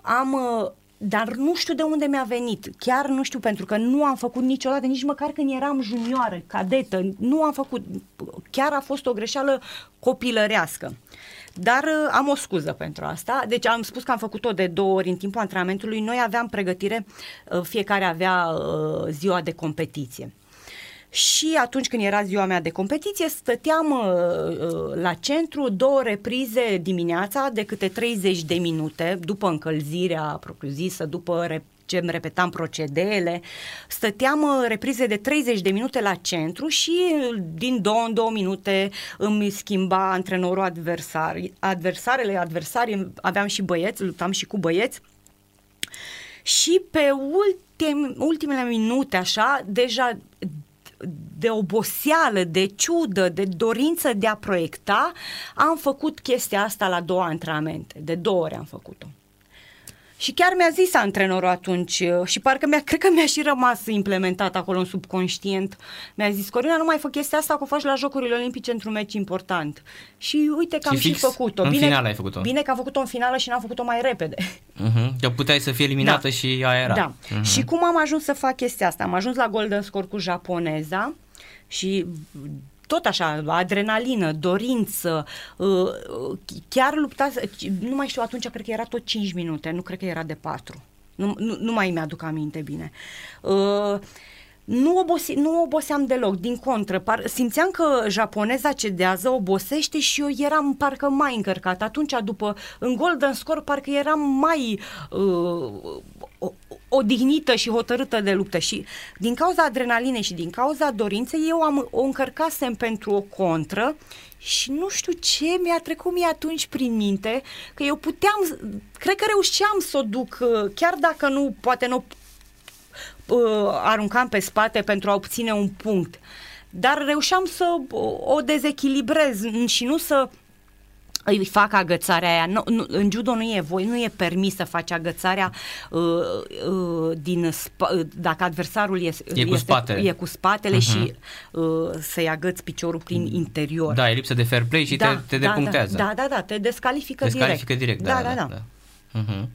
am dar nu știu de unde mi-a venit. Chiar nu știu, pentru că nu am făcut niciodată, nici măcar când eram junioară, cadetă, nu am făcut. Chiar a fost o greșeală copilărească. Dar uh, am o scuză pentru asta. Deci am spus că am făcut-o de două ori în timpul antrenamentului. Noi aveam pregătire, uh, fiecare avea uh, ziua de competiție. Și atunci când era ziua mea de competiție, stăteam uh, la centru două reprize dimineața de câte 30 de minute, după încălzirea propriu-zisă, după rep- ce îmi repetam procedeele, stăteam uh, reprize de 30 de minute la centru și din două în două minute îmi schimba antrenorul adversar. Adversarele, adversarii, aveam și băieți, luptam și cu băieți și pe ultim, ultimele minute așa, deja de oboseală, de ciudă, de dorință de a proiecta, am făcut chestia asta la două antrenamente. De două ori am făcut-o. Și chiar mi-a zis antrenorul atunci uh, și parcă mi-a, (laughs) cred că mi-a și rămas implementat acolo în subconștient. Mi-a zis, Corina, nu mai fă chestia asta, că o faci la Jocurile Olimpice într-un meci important. Și uite că și am și făcut-o. În bine, final ai făcut-o. Bine că am făcut-o în finală și n-am făcut-o mai repede. Uh-huh. Că puteai să fie eliminată da. și aia era. Da. Uh-huh. Și cum am ajuns să fac chestia asta? Am ajuns la Golden Score cu japoneza și tot așa, adrenalină, dorință, uh, chiar lupta, nu mai știu, atunci cred că era tot 5 minute, nu cred că era de 4. Nu, nu, nu mai mi-aduc aminte bine. Uh, nu, obose, nu oboseam deloc, din contră, par, simțeam că japoneza cedează, obosește și eu eram parcă mai încărcat. Atunci, după, în Golden Score, parcă eram mai uh, odihnită și hotărâtă de luptă. Și din cauza adrenalinei și din cauza dorinței eu am o încărcasem pentru o contră și nu știu ce mi-a trecut mie atunci prin minte, că eu puteam, cred că reușeam să o duc, uh, chiar dacă nu, poate nu uh, aruncam pe spate pentru a obține un punct, dar reușeam să o dezechilibrez și nu să îi fac agățarea aia. Nu, nu, în judo nu e voi, nu e permis să faci agățarea uh, uh, din spa, uh, dacă adversarul e, e, cu, spatele. e cu spatele uh-huh. și uh, să-i agăți piciorul prin interior. Da, e lipsă de fair play și da, te, te da, depunctează. Da, da, da, te descalifică, descalifică direct. direct. Da, da, da. da. da. Uh-huh.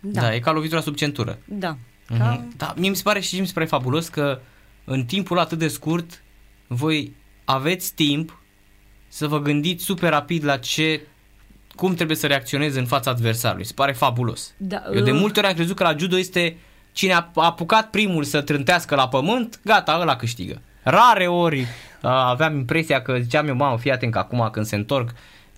Da. da, e ca lovitura sub centură. Da. Uh-huh. Ca... Da, mie mi se pare și mi se pare fabulos că în timpul atât de scurt voi aveți timp să vă gândiți super rapid la ce cum trebuie să reacționezi în fața adversarului. Se pare fabulos. Da, Eu de uh. multe ori am crezut că la judo este cine a apucat primul să trântească la pământ, gata, ăla câștigă. Rare ori uh, aveam impresia că ziceam eu, mamă, fii atent că acum când se întorc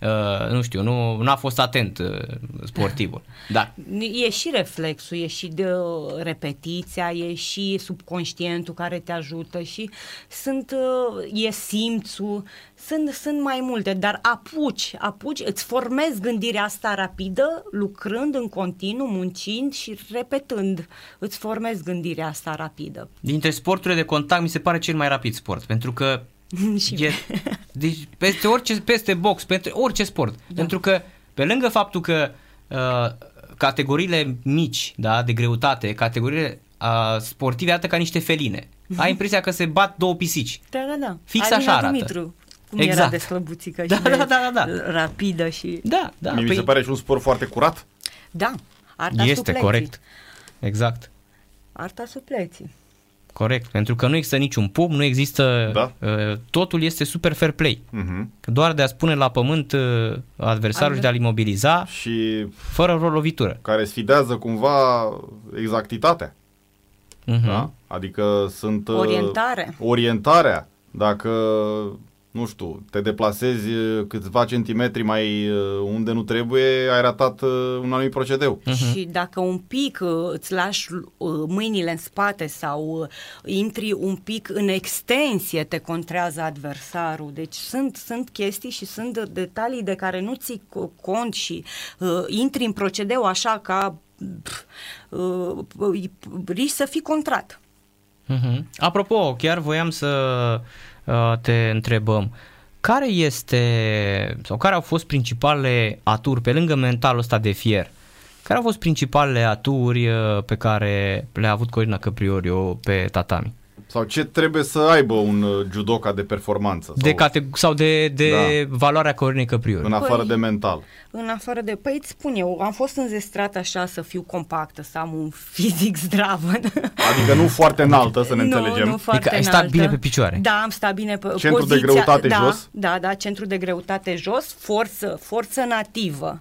Uh, nu știu, nu n-a fost atent uh, sportivul. (laughs) Da. E și reflexul, e și de uh, repetiția, e și subconștientul care te ajută și sunt, uh, e simțul, sunt, sunt mai multe, dar apuci, apuci, îți formezi gândirea asta rapidă, lucrând în continuu, muncind și repetând, îți formezi gândirea asta rapidă. Dintre sporturile de contact mi se pare cel mai rapid sport, pentru că (laughs) e, (laughs) deci peste orice, peste box, pentru orice sport. Da. Pentru că pe lângă faptul că uh, categoriile mici, da, de greutate, categoriile uh, sportivi arată ca niște feline. Ai impresia că se bat două pisici. Da, da, da. Fix Alina așa arată. Dumitru, cum era Exact. de slăbuțică Da, și de da, da, da, da. rapidă și... Da, da. Mie mi se pare și un sport foarte curat. Da, arta este supleții. corect. Exact. Arta supleții. Corect, pentru că nu există niciun pub, nu există, Da. uh, totul este super fair play. Mhm. Că doar de a spune la pământ uh, adversarul și de a-l imobiliza Și fără vreo lovitură. care sfidează cumva exactitatea. Mhm. Da? Adică sunt... uh, Orientare. Orientarea. Dacă, nu știu, te deplasezi uh, câțiva centimetri mai uh, unde nu trebuie, ai ratat uh, un anumit procedeu. Și dacă un pic uh, îți lași uh, mâinile în spate sau uh, intri un pic în extensie, te contrează adversarul. Deci sunt, sunt chestii și sunt detalii de care nu ții co- cont și uh, intri în procedeu așa ca pf, uh, riști să fii contrat. Mhm. Apropo, chiar voiam să uh, te întrebăm, care este sau care au fost principalele aturi pe lângă mentalul ăsta de fier? Care au fost principalele aturi uh, pe care le-a avut Corina Căpriorio pe tatami? Sau ce trebuie să aibă un uh, judoca de performanță? De sau cate- sau de, de Da. valoarea Corinei Căpriorio? în afară Păi- de mental. În afară de, păi îți spun eu, am fost înzestrat așa să fiu compactă, să am un fizic zdravă. Adică nu foarte înaltă, să ne nu, înțelegem. Nu foarte Adică ai stat înaltă. bine pe picioare. Da, am stat bine pe Centru de poziția, greutate da, jos? Da, da, centru de greutate jos, forță, forță nativă.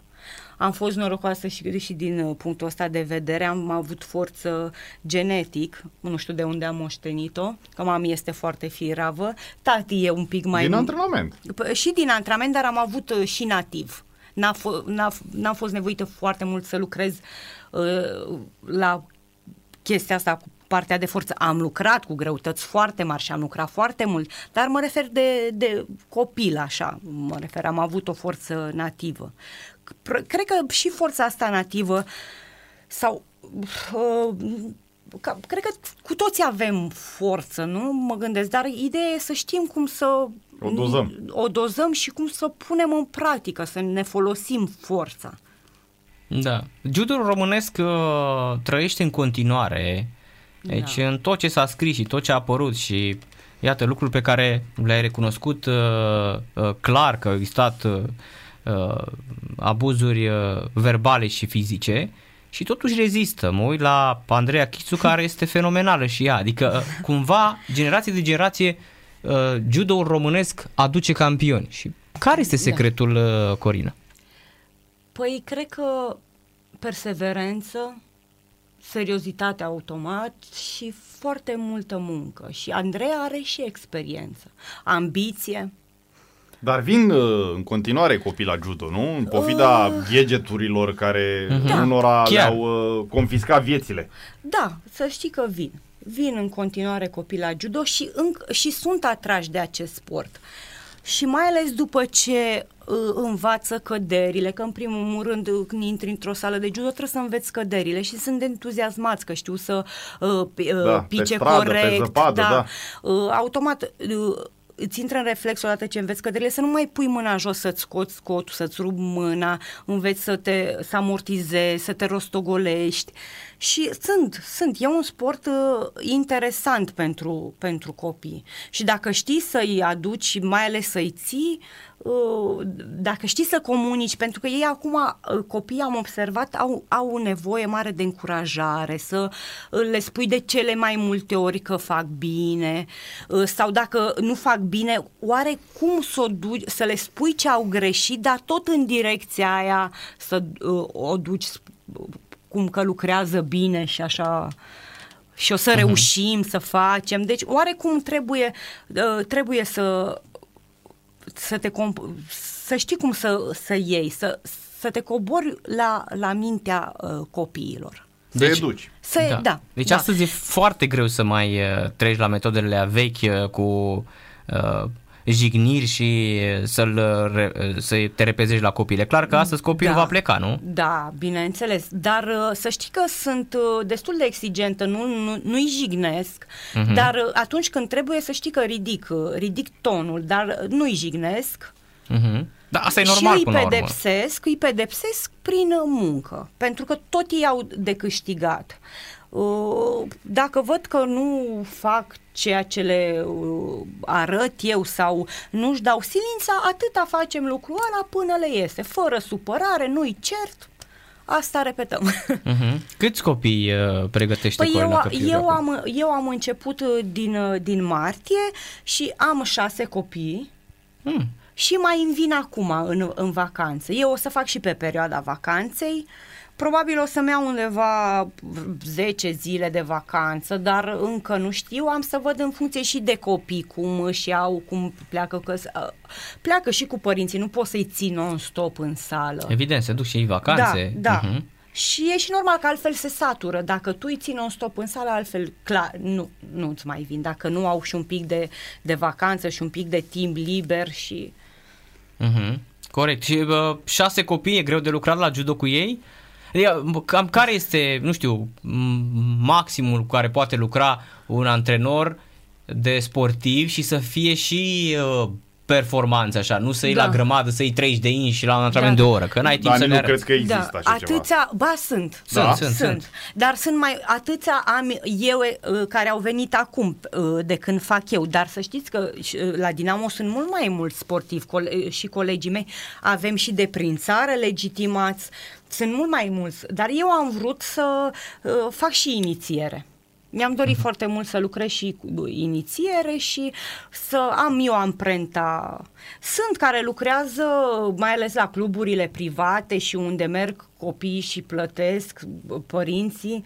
Am fost norocoasă și, și din uh, punctul ăsta de vedere, am avut forță genetic, nu știu de unde am moștenit-o, că mami este foarte firavă, tati e un pic mai... Din antrenament. P- Și din antrenament, dar am avut uh, și nativ. N-a f- n-a, f- n-am fost nevoită foarte mult să lucrez uh, la chestia asta cu partea de forță. Am lucrat cu greutăți foarte mari și am lucrat foarte mult, dar mă refer de, de copil așa, mă refer, am avut o forță nativă. Cre- Cred că și forța asta nativă sau uh, ca, cred că cu toți avem forță, nu? Mă gândesc, dar ideea e să știm cum să O dozăm. o dozăm și cum să punem în practică, să ne folosim forța. Da. Judo românesc uh, trăiește în continuare. Deci Da. în tot ce s-a scris și tot ce a apărut și iată lucruri pe care le-ai recunoscut uh, uh, clar că au existat uh, uh, abuzuri uh, verbale și fizice și totuși rezistă. Mă uit la Andreea Chițu care (laughs) este fenomenală și ea. Adică uh, cumva generație de generație uh, judo românesc aduce campioni. Și care este secretul uh, Corina? Păi, cred că perseverență, seriozitate automat și foarte multă muncă. Și Andreea are și experiență, ambiție. Dar vin uh, în continuare copii la judo, nu? În pofida gadgeturilor care Da. unora Chiar. le-au uh, confiscat viețile. Da, să știi că vin. Vin în continuare copii la judo și, înc- și sunt atrași de acest sport. Și mai ales după ce uh, învață căderile, că în primul rând uh, când intri într-o sală de judo trebuie să înveți căderile și sunt entuziasmați că știu să uh, pi- uh, Da, pe pice stradă, pe corect. zăpadă, da. Uh, automat uh, îți intră în reflex odată ce înveți căderile să nu mai pui mâna jos să-ți scoți scotul, să-ți rup mâna, înveți să te să amortizezi, să te rostogolești. Și sunt, sunt. E un sport uh, interesant pentru, pentru copii. Și dacă știi să-i aduci și mai ales să-i ții, uh, dacă știi să comunici, pentru că ei acum, uh, copiii am observat, au, au o nevoie mare de încurajare, să uh, le spui de cele mai multe ori că fac bine, uh, sau dacă nu fac bine, oare cum să, o duci, să le spui ce au greșit, dar tot în direcția aia să uh, o duci cum că lucrează bine și așa și o să uh-huh. reușim să facem. Deci oarecum trebuie uh, trebuie să să te comp- să știi cum să, să iei, să, să te cobori la, la mintea uh, copiilor. Să Deci- educi. Să, da. da Deci da. astăzi e foarte greu să mai uh, treci la metodele vechi uh, cu uh, jigniri și să-l, uh, re, uh, să te repezești la copil. E clar că astăzi copilul Da. va pleca, nu? Da, bineînțeles, dar uh, să știi că sunt uh, destul de exigentă, nu, nu, nu-i jignesc, Mhm. uh-huh. dar uh, atunci când trebuie să știi că ridic, uh, ridic tonul, dar uh, nu-i jignesc, Uh-huh. Da, asta e normal și îi până la urmă. pedepsesc, îi pedepsesc prin uh, muncă, pentru că tot ei au de câștigat. Uh, dacă văd că nu fac ceea ce le uh, arăt eu sau nu-și dau silința, atâta facem lucrul ăla până le iese, fără supărare, nu-i cert, asta repetăm. Uh-huh. (laughs) Câți copii uh, pregătește Păi Corina eu, Căpriu eu, acum? am, eu am început uh, din, uh, din martie și am șase copii Hmm. și mai îmi vin acum în, în vacanță. Eu o să fac și pe perioada vacanței. Probabil o să-mi iau undeva 10 zile de vacanță, dar încă nu știu, am să văd în funcție și de copii cum își iau, cum pleacă, că uh, pleacă și cu părinții, nu pot să-i țin non-stop în sală. Evident, se duc și ei vacanțe. Da, da. Mhm. Și e și normal că altfel se satură. Dacă tu îi ții non-stop în sală, altfel, clar, nu, nu-ți mai vin. Dacă nu au și un pic de, de vacanță și un pic de timp liber și... Mhm. Corect. Și uh, șase copii, e greu de lucrat la judo cu ei? Adică, cam care este, nu știu, m- maximul cu care poate lucra un antrenor de sportiv și să fie și uh, performanță așa, nu să iei Da. la grămadă, să iei 30 de inși și la un antrenament Da. de o oră, că n-ai timp Dar să nu le cred arăți. că există așa ceva. atâția, ba sunt, Sunt, Da? sunt, sunt, sunt. dar sunt mai atâția am eu uh, care au venit acum uh, de când fac eu, dar să știți că uh, la Dinamo sunt mult mai mulți sportivi cole- uh, și colegii mei, avem și de prin țară legitimați, sunt mult mai mulți, dar eu am vrut să uh, fac și inițiere. Mi-am dorit foarte mult să lucrez și cu inițiere și să am eu amprenta. Sunt care lucrează mai ales la cluburile private și unde merg copiii și plătesc uh, părinții.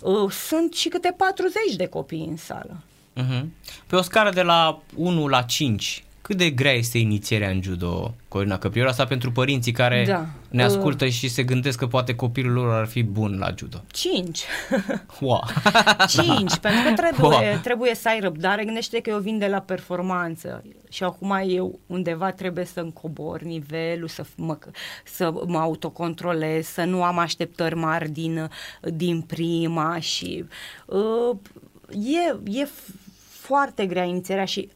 Uh, Sunt și câte 40 de copii în sală. Mhm. Pe o scară de la 1 la 5, cât de grea este inițierea în judo, Corina Căprior? Asta pentru părinții care Da. ne ascultă și se gândesc că poate copilul lor ar fi bun la judo. 5. (laughs) Wow. (laughs) 5, pentru că trebuie, Wow. trebuie să ai răbdare. Gândește că eu vin de la performanță și acum eu undeva trebuie să încobor nivelul, să mă, să mă autocontrolez, să nu am așteptări mari din, din prima și uh, e, e foarte grea inițierea și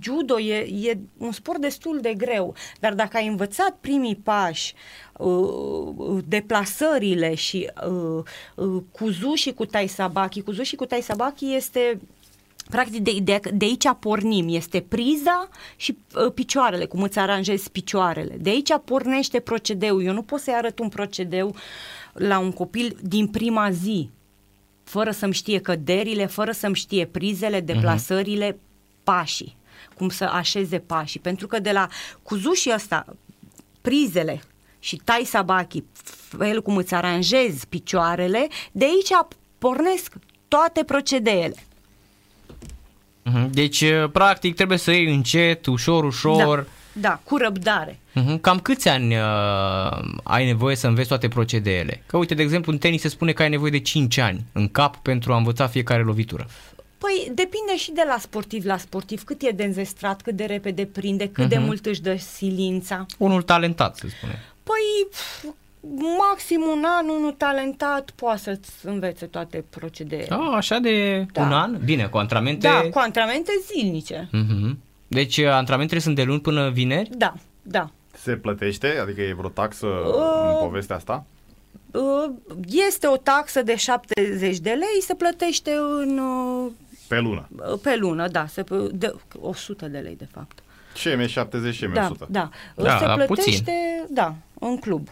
judo e, e un sport destul de greu, dar dacă ai învățat primii pași, uh, deplasările și uh, uh, cuzu și cu taisabaki, cuzu și cu taisabaki este Practic de, de, de aici pornim, este priza și uh, picioarele, cum îți aranjezi picioarele. De aici pornește procedeul. Eu nu pot să-i arăt un procedeu la un copil din prima zi, fără să-mi știe căderile, fără să-mi știe prizele, deplasările, pașii, cum să așeze pașii. Pentru că de la cuzușii ăsta, prizele și tai sabaki, felul cum îți aranjezi picioarele, de aici pornesc toate procedeele. Mhm. Deci, uh, practic, trebuie să iei încet, ușor, ușor. Da, da, cu răbdare. Mhm. Cam câți ani uh, ai nevoie să înveți toate procedeele? Că uite, de exemplu, în tenis se spune că ai nevoie de 5 ani în cap pentru a învăța fiecare lovitură. Păi depinde și de la sportiv la sportiv, cât e de înzestrat, cât de repede prinde, cât de mult își dă silința. Unul talentat, se spune. Păi pf, maxim un an, unul talentat poate să-ți învețe toate procedeele. Ah, așa de Da. un an? Bine, cu antrenamente... Da, cu antrenamente zilnice. Mhm. Deci uh, antrenamentele sunt de luni până vineri? Da, da. Se plătește? Adică e vreo taxă Uh. în povestea asta? Uh, Este o taxă de 70 de lei, se plătește în, uh, Pe lună. pe lună, da, se, de, 100 de lei de fapt. Ce mi 70 și mi Da, 100. da. Da, Se la plătește, da, în club.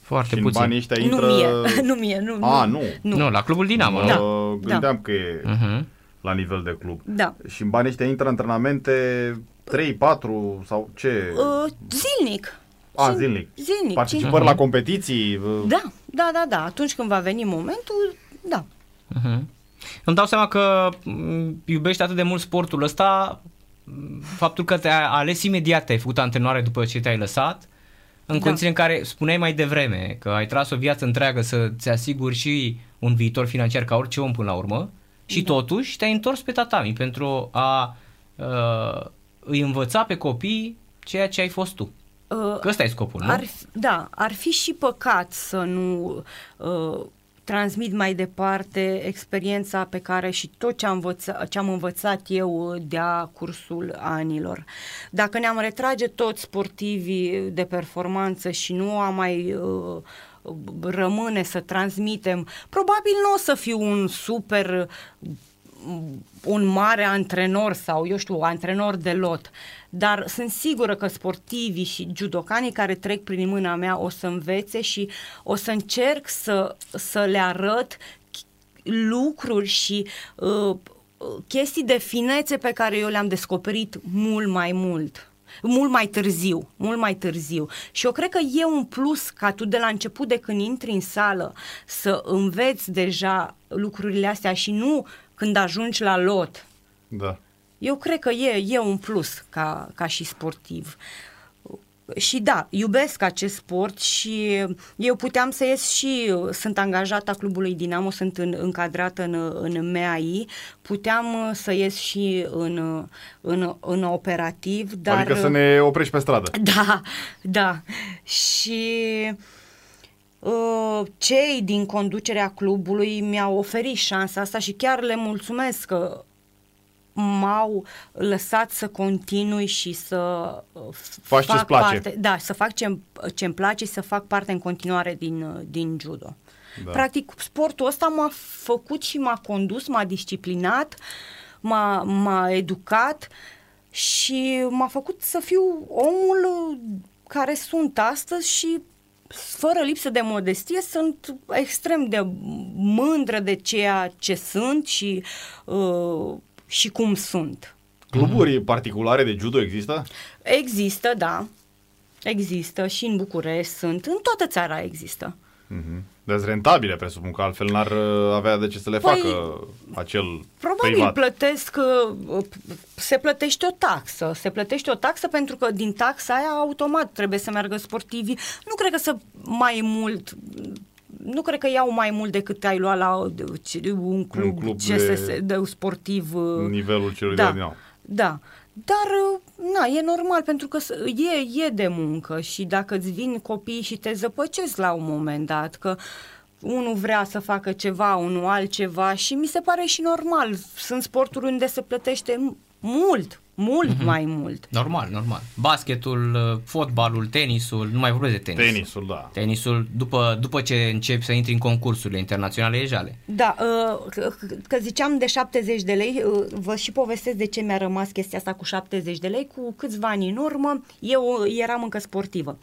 Foarte Și în puțin. banii ăștia Nu intră... mie, (laughs) nu mie, nu. A, nu. Nu. nu, la clubul Dinamo, nu? Da. Mă gândeam că e Mhm. la nivel de club. Da. Și în banii ăștia intră antrenamente 3, 4 sau ce? Uh, zilnic. A, Zi- zilnic. Zilnic. Participări la competiții? uh, Da, da, da, da. Atunci când va veni momentul, da. Mhm. Îmi dau seama că m, iubești atât de mult sportul ăsta, m, faptul că te-ai ales imediat, te-ai făcut antrenoare după ce te-ai lăsat, în Da. condiții în care spuneai mai devreme că ai tras o viață întreagă să-ți asiguri și un viitor financiar ca orice om până la urmă și Da. totuși te-ai întors pe tatami pentru a uh, îi învăța pe copii ceea ce ai fost tu. Uh, Că ăsta e scopul, nu? ar, fi- da, ar fi și păcat să nu uh, transmit mai departe experiența pe care și tot ce am, învăța, ce am învățat eu uh, de-a cursul anilor. Dacă ne-am retrage toți sportivii de performanță și nu am mai uh, rămâne să transmitem. Probabil nu o să fiu un super un mare antrenor sau, eu știu, antrenor de lot, dar sunt sigură că sportivii și judocanii care trec prin mâna mea o să învețe și o să încerc să, să le arăt lucruri și uh, chestii de finețe pe care eu le-am descoperit mult mai mult mult mai târziu, mult mai târziu. Și eu cred că e un plus ca tu de la început de când intri în sală să înveți deja lucrurile astea și nu când ajungi la lot. Da. Eu cred că e, e un plus ca, ca și sportiv. Și da, iubesc acest sport și eu puteam să ies și sunt angajată a clubului Dinamo, sunt în, încadrată în, în MEAI, puteam să ies și în, în, în operativ, dar... Adică să ne oprești pe stradă. (laughs) Da, da. Și uh, cei din conducerea clubului mi-au oferit șansa asta și chiar le mulțumesc că m-au lăsat să continui și să uh, fac ce place. parte, da, să fac ce ce-mi place și să fac parte în continuare din, uh, din judo. Da. Practic, sportul ăsta m-a făcut și m-a condus, m-a disciplinat, m-a, m-a educat și m-a făcut să fiu omul care sunt astăzi și fără lipsă de modestie, sunt extrem de mândră de ceea ce sunt și uh, și cum sunt. Cluburi particulare de judo există? Există, da. Există și în București sunt, în toată țara există. Mm-hmm. Deci rentabile, presupun că altfel n-ar uh, avea de ce să le păi, facă acel Probabil privat. plătesc, uh, se plătește o taxă, se plătește o taxă pentru că din taxa aia automat trebuie să meargă sportivii. Nu cred că să mai mult nu cred că iau mai mult decât ai luat la un club, un club CSS, de, de sportiv. Uh, nivelul celui da, de Dinamo. Da. Dar, uh, na, e normal pentru că e, e de muncă și dacă îți vin copiii și te zăpăcesc la un moment dat, că unul vrea să facă ceva, unul altceva și mi se pare și normal. Sunt sporturi unde se plătește mult, mult mm-hmm. mai mult. Normal, normal. Basketul, uh, fotbalul, tenisul, nu mai vorbesc de tenis. Tenisul, da. Tenisul, după, după ce începi să intri în concursurile internaționale, e jale. Da, uh, că ziceam de 70 de lei, uh, vă și povestesc de ce mi-a rămas chestia asta cu 70 de lei. Cu câțiva ani în urmă, eu eram încă sportivă.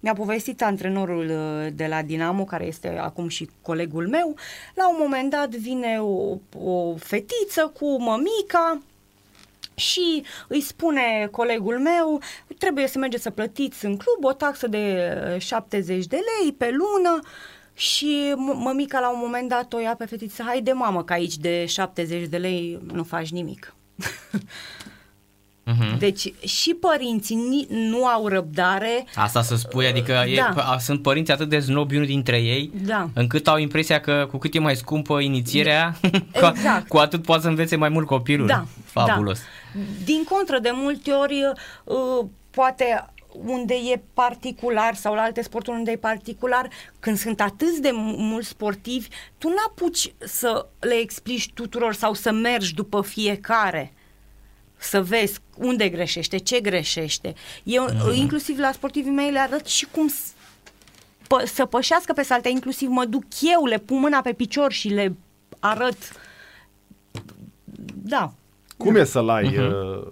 Mi-a povestit antrenorul de la Dinamo, care este acum și colegul meu, la un moment dat vine o, o fetiță cu mămica, și îi spune colegul meu, trebuie să mergeți să plătiți în club o taxă de 70 uh, de lei pe lună și mămica la un moment dat o ia pe fetiță, hai de mamă că aici de 70 de lei nu faci nimic. Uh-huh. (laughs) Deci și părinții nu au răbdare. Asta să spui, adică da. e, sunt părinți atât de snobi unul dintre ei, da. încât au impresia că cu cât e mai scumpă inițierea, (laughs) exact. cu, cu atât poate să învețe mai mult copilul. Da. Fabulos. Da. Din contră, de multe ori, uh, poate unde e particular sau la alte sporturi unde e particular, când sunt atâți de mulți sportivi, tu n-apuci să le explici tuturor sau să mergi după fiecare să vezi unde greșește, ce greșește. Eu, mm-hmm. inclusiv la sportivii mei, le arăt și cum pă- să pășească pe salte, inclusiv mă duc eu, le pun mâna pe picior și le arăt. Da. Cum e să-l ai uh-huh. uh,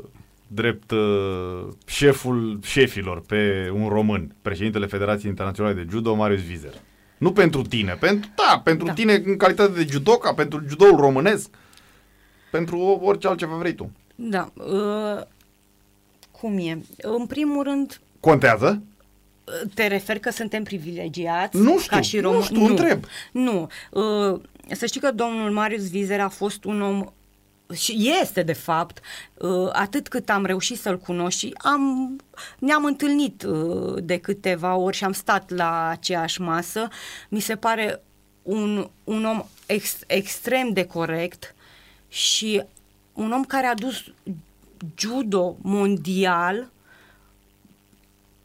drept uh, șeful șefilor pe un român, președintele Federației Internaționale de Judo, Marius Vizer? Nu pentru tine, pentru, da, pentru da. tine în calitate de judoca, pentru judoul românesc, pentru orice altceva vrei tu. Da. Uh, cum e? În primul rând... Contează? Te refer că suntem privilegiați? Nu știu, ca și rom- nu știu, nu. întreb. Nu. Uh, să știi că domnul Marius Vizer a fost un om și este de fapt, uh, atât cât am reușit să-l cunosc și am, ne-am întâlnit uh, de câteva ori și am stat la aceeași masă, mi se pare un, un om ex, extrem de corect și un om care a dus judo mondial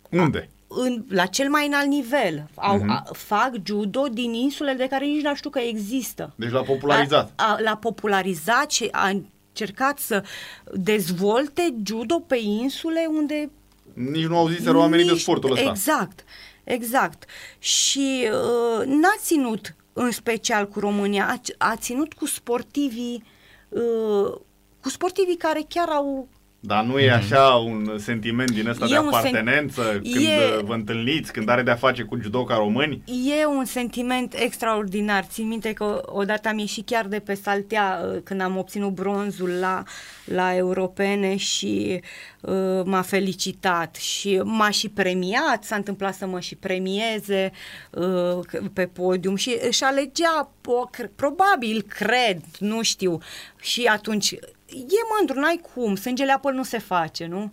unde? În, la cel mai înalt nivel. Au, uh-huh. a, fac judo din insule de care nici nu știu că există. Deci l-a popularizat. A, a, l-a popularizat și a încercat să dezvolte judo pe insule unde Nici nu auziseră oamenii de Nici- sportul ăsta. Exact, exact. Și uh, n-a ținut în special cu România, a, a ținut cu sportivii, uh, cu sportivii care chiar au Dar nu e așa un sentiment din ăsta E de un sen- apartenență când e- vă întâlniți, când are de-a face cu judoca români? E un sentiment extraordinar. Țin minte că odată am ieșit chiar de pe saltea uh, când am obținut bronzul la, la europene și uh, m-a felicitat și m-a și premiat, s-a întâmplat să mă și premieze uh, pe podium și își alegea, o, cre- probabil, cred, nu știu, și atunci e mândru, n-ai cum, sângele apă nu se face, nu?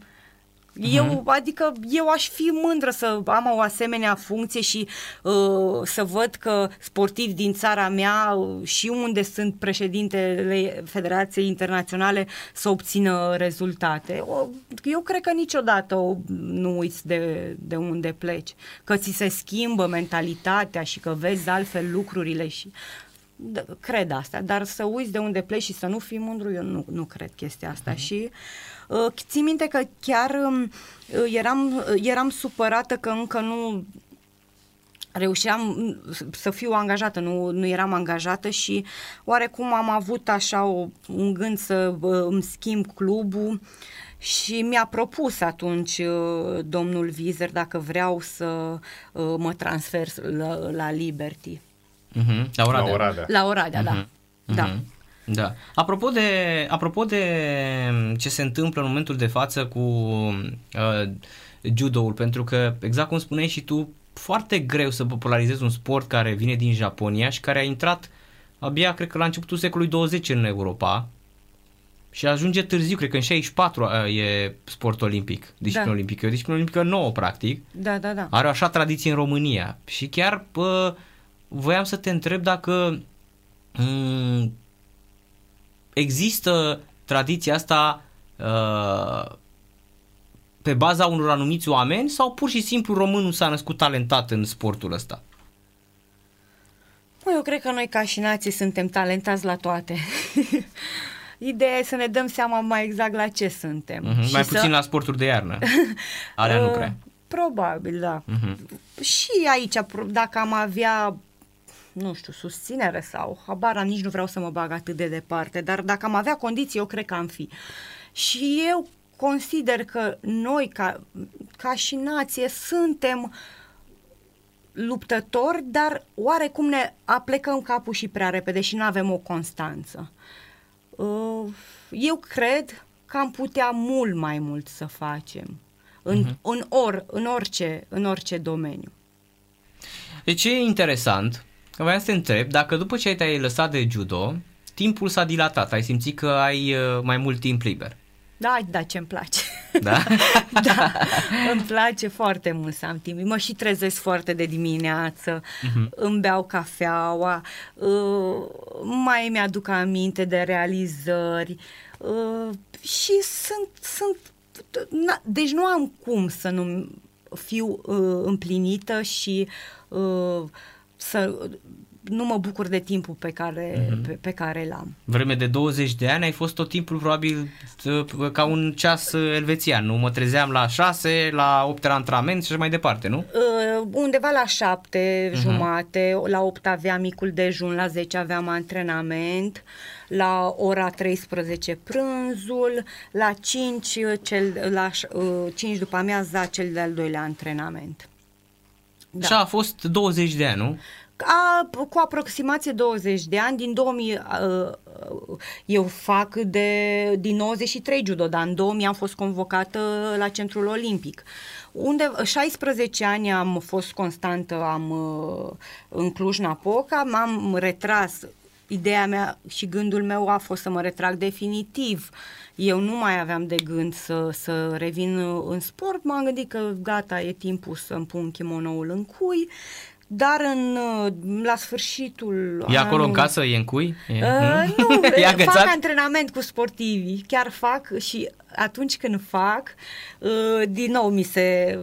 Eu, adică eu aș fi mândră să am o asemenea funcție și uh, să văd că sportivi din țara mea uh, și unde sunt președintele Federației Internaționale să obțină rezultate. O, eu cred că niciodată o, nu uiți de, de unde pleci, că ți se schimbă mentalitatea și că vezi altfel lucrurile și da, cred asta, dar să uiți de unde pleci și să nu fii mândru, eu nu, nu cred chestia asta Mhm. și uh, țin minte că chiar um, uh, eram, uh, eram supărată că încă nu reușeam mm, să fiu angajată, nu, nu eram angajată și oarecum am avut așa o, un gând să uh, îmi schimb clubul și mi-a propus atunci uh, domnul Vizer dacă vreau să uh, mă transfer la, la Liberty. Mhm, La Oradea. La Oradea. La Oradea, da. Mhm. Da. Mhm. Da. Apropo de, apropo de ce se întâmplă în momentul de față cu uh, judoul, pentru că, exact cum spuneai și tu, foarte greu să popularizezi un sport care vine din Japonia și care a intrat abia, cred că la începutul secolului 20 în Europa și ajunge târziu, cred că în 64 uh, e sport olimpic, disciplină Da. olimpică, e o disciplină olimpică nouă, practic. Da, da, da. Are o așa tradiție în România. Și chiar bă, voiam să te întreb dacă m- există tradiția asta uh, pe baza unor anumiți oameni sau pur și simplu românul s-a născut talentat în sportul ăsta? Mă, eu cred că noi ca și nații suntem talentați la toate. (laughs) Ideea e să ne dăm seama mai exact la ce suntem. Uh-huh. Și Mai să- puțin la sporturi de iarnă. (laughs) Alea nu Uh, prea. Probabil, da. Uh-huh. Și aici, pro- dacă am avea nu știu, susținere sau habar am, nici nu vreau să mă bag atât de departe, dar dacă am avea condiții, eu cred că am fi. Și eu consider că noi, ca, ca și nație, suntem luptători, dar oarecum ne aplecăm capul și prea repede și nu avem o constanță. Uh, Eu cred că am putea mult mai mult să facem în, uh-huh. în, or, în, orice, în orice domeniu. Deci e interesant, că voiam să te întreb, dacă după ce te-ai lăsat de judo, timpul s-a dilatat, ai simțit că ai uh, mai mult timp liber. Da, da, ce-mi place. Da? (laughs) da, îmi place foarte mult să am timp. Mă și trezesc foarte de dimineață, uh-huh. îmi beau cafeaua, uh, mai mi-aduc aminte de realizări uh, și sunt, sunt na, deci nu am cum să nu fiu uh, împlinită și uh, să nu mă bucur de timpul pe care, uh-huh. pe, pe care l-am. Vreme de 20 de ani ai fost tot timpul probabil uh, ca un ceas uh, elvețian, nu? Mă trezeam la 6, la 8 la antrenament și așa mai departe, nu? Uh, undeva la 7 uh-huh. jumate, la 8 aveam micul dejun, la 10 aveam antrenament, la ora 13 prânzul, la 5, cel, la uh, 5 după amiaza cel de-al doilea antrenament. Da. Și a fost 20 de ani, nu? A, cu aproximație 20 de ani, din 2000 uh, eu fac de, din 93 judo, dar în 2000 am fost convocată la Centrul Olimpic. Unde 16 ani am fost constantă am uh, în Cluj-Napoca, m-am retras ideea mea și gândul meu a fost să mă retrag definitiv. Eu nu mai aveam de gând să, să revin în sport, m-am gândit că gata, e timpul să-mi pun kimonoul în cui, dar în, la sfârșitul E acolo în casă, e în cui? E, Uh, nu, (laughs) e fac agățat? antrenament cu sportivii, chiar fac și atunci când fac, uh, din nou mi se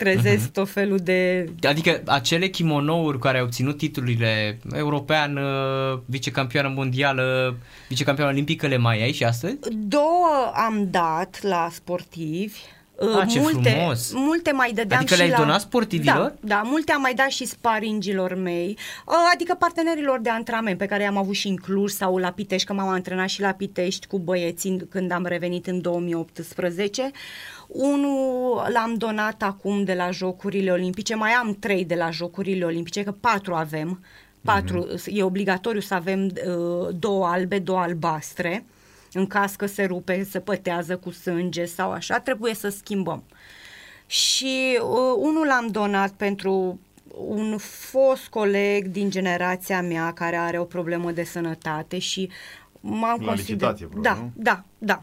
trezesc uh-huh. tot felul de... Adică acele kimonouri care au obținut titlurile european, uh, vicecampioană mondială, vicecampioană olimpică, le mai ai și astăzi? Două am dat la sportivi, Ah, ce multe, frumos. multe mai dădeam Adică și le-ai la... donat sportivilor? Da, da, multe am mai dat și sparingilor mei, uh, adică partenerilor de antrenament pe care i-am avut și în Cluj sau la Pitești, că m-am antrenat și la Pitești cu băieții când am revenit în 2018. Unul l-am donat acum de la Jocurile Olimpice, mai am trei de la Jocurile Olimpice, că patru avem, patru, Mhm. e obligatoriu să avem uh, două albe, două albastre, în caz că se rupe, se pătează cu sânge sau așa, trebuie să schimbăm. Și uh, unul l-am donat pentru un fost coleg din generația mea care are o problemă de sănătate și m-am La licitație, probabil, Da, nu? da, da.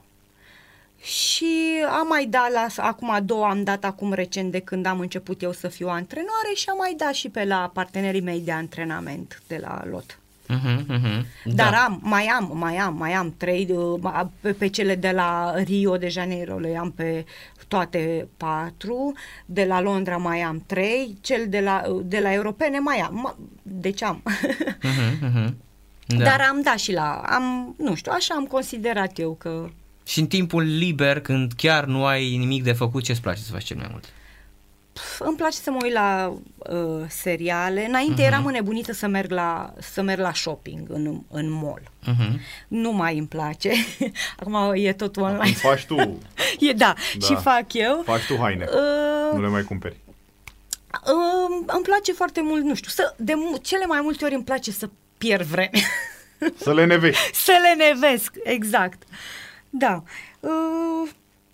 Și am mai dat la, acum a doua am dat acum recent de când am început eu să fiu antrenoare și am mai dat și pe la partenerii mei de antrenament de la LOT. Mhm, mhm. Dar Da. am, mai am, mai am, mai am trei, uh, ma- pe, pe cele de la Rio de Janeiro le am pe toate patru, de la Londra mai am trei, cel de la, de la europene mai am, ma, deci am. Mhm, mhm. (laughs) Da. Dar am dat și la, am, nu știu, așa am considerat eu că Și în timpul liber, când chiar nu ai nimic de făcut, ce-ți place să faci cel mai mult? pf, îmi place să mă uit la uh, seriale. Înainte eram înnebunită să merg la, să merg la shopping în, în mall. Mhm. Nu mai îmi place. (laughs) Acum e totul Cum online. faci tu, (laughs) E, da, Da. și fac eu. faci tu haine, Uh, nu le mai cumperi. uh, îmi place foarte mult, nu știu, să, de mu- cele mai multe ori îmi place să pierd vreme. Să le nevești. (laughs) să le nevesc, exact. Da. Uh,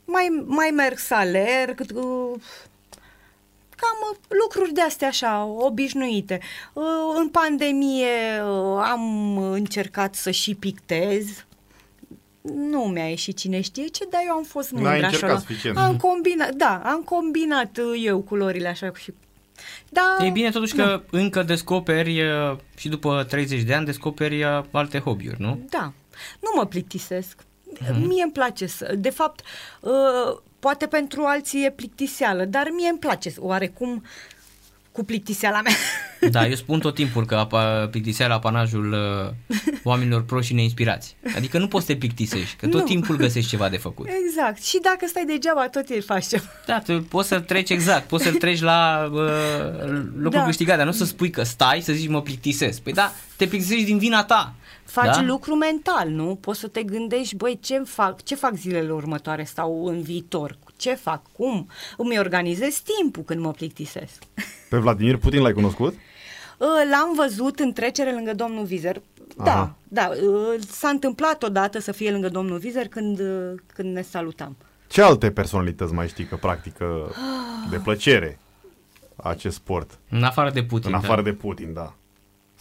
mai, mai merg să alerg, uh, cam uh, lucruri de astea așa, obișnuite. Uh, în pandemie uh, am încercat să și pictez. Nu mi-a ieșit cine știe ce, dar eu am fost N-ai mândră încercat așa. suficient. Am combinat, da, am combinat uh, eu culorile așa și da, E bine totuși că încă descoperi uh, și după 30 de ani descoperi uh, alte hobby-uri, nu? Da, nu mă plictisesc. Mie îmi place să... De fapt, uh, poate pentru alții e plictiseală, dar mie îmi place oarecum cu plictiseala mea. (laughs) Da, eu spun tot timpul că apa, plictiseala apanajul uh, oamenilor proști și neinspirați. Adică nu poți să te plictisești, că tot Nu. timpul găsești ceva de făcut. exact. Și dacă stai degeaba, tot el faci ceva. Da, tu poți să-l treci exact, poți să-l treci la uh, locul Da. câștigat, dar nu să spui că stai să zici mă plictisesc. Păi da, te plictisești din vina ta. Faci da? lucru mental, nu? Poți să te gândești, băi, ce fac, ce fac zilele următoare sau în viitor? Ce fac? Cum? Îmi organizez timpul când mă plictisesc. (laughs) Pe Vladimir Putin l-ai cunoscut? Uh, L-am văzut în trecere lângă domnul Vizer. Da, Aha. da. uh, S-a întâmplat odată să fie lângă domnul Vizer când, uh, când ne salutam. Ce alte personalități mai știi că practică de plăcere acest sport? În afară de Putin. În afară da. de Putin, da.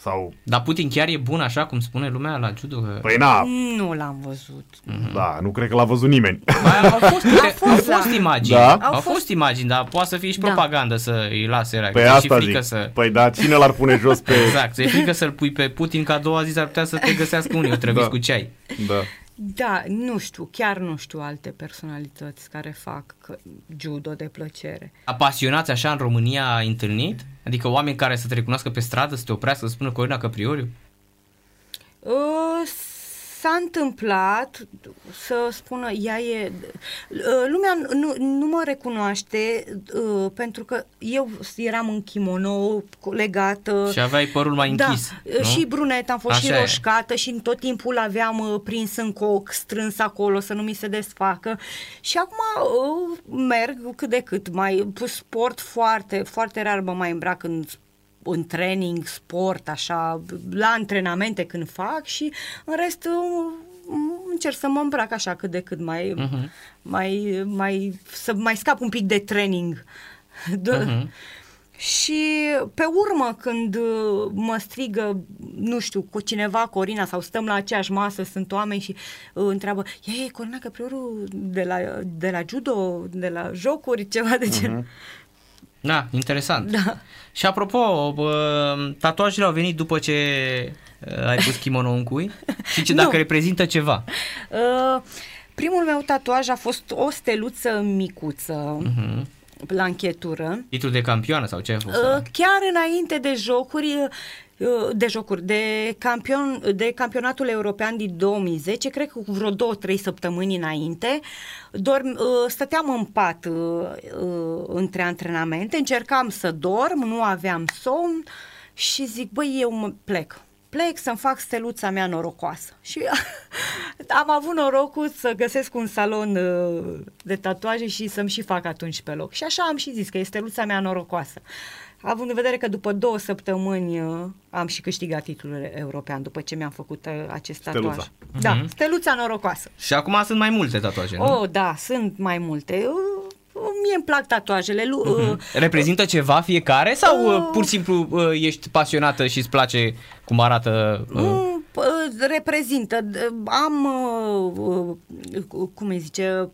Sau, Dar Putin chiar e bun așa cum spune lumea la judo? Că... păi na, Nu l-am văzut. da, nu cred că l-a văzut nimeni. Mai au (laughs) fost, A au fost, fost da. imagini. Da? Au, Au fost, fost- imagini, dar poate să fie și Da. propagandă să îi lase era. Păi că ți-e asta și frică zic. să... Păi da, cine l-ar pune jos pe... Exact, ți-e frică să-l pui pe Putin ca a doua zi s-ar putea să te găsească unii otrăviți Da. cu ceai. Da. Da, nu știu, chiar nu știu alte personalități care fac că- judo de plăcere. Apasionați așa în România ai întâlnit? Adică oameni care să te recunoască pe stradă, să te oprească, să spună Corina Căprioriu? Uh, S-a întâmplat să spună, ea e... uh, Lumea nu, nu mă recunoaște uh, pentru că eu eram în kimono legată. Și aveai părul mai închis, Da, nu? și brunet, am fost Așa și e. roșcată și în tot timpul aveam uh, prins în coc, strâns acolo să nu mi se desfacă. Și acum uh, merg cât de cât, mai sport foarte, foarte rar mă mai îmbrac în în training, sport, așa, la antrenamente când fac și în rest uh, încerc să mă îmbrac așa cât de cât mai, Mhm. mai, mai să mai scap un pic de training. (laughs) De, Mhm. și pe urmă, când uh, mă strigă, nu știu, cu cineva, Corina, sau stăm la aceeași masă, sunt oameni și uh, întreabă, e, Corina Căpriorul de la, de la judo, de la jocuri, ceva de genul. Da, interesant. Da. Și apropo, bă, tatuajele au venit după ce uh, ai pus kimono în cui și ce dacă Nu. reprezintă ceva. Uh, primul meu tatuaj a fost o steluță micuță. Mhm. la închetură. Titlul de campioană sau ce a fost? Uh, ăla? chiar înainte de jocuri uh, de jocuri, de, campion, de campionatul european din 2010, cred că cu vreo două, trei săptămâni înainte, dorm, uh, stăteam în pat uh, uh, între antrenamente, încercam să dorm, nu aveam somn și zic, băi, eu mă plec plec să-mi fac steluța mea norocoasă. (laughs) Și (laughs) am avut norocul să găsesc un salon uh, de tatuaje și să-mi și fac atunci pe loc. Și așa am și zis că e steluța mea norocoasă. Având în vedere că după două săptămâni uh, am și câștigat titlul european după ce mi-am făcut uh, acest Steluța. tatuaj. Da, steluța norocoasă. Și acum sunt mai multe tatuaje, nu? Oh, da, sunt mai multe. Uh, Mie îmi plac tatuajele. Lu- uh, Reprezintă ceva fiecare sau uh, Uh. pur și simplu uh, ești pasionată și îți place cum arată? Uh, Mm, p- reprezintă. D- Am, uh, uh, cum îi zice, uh,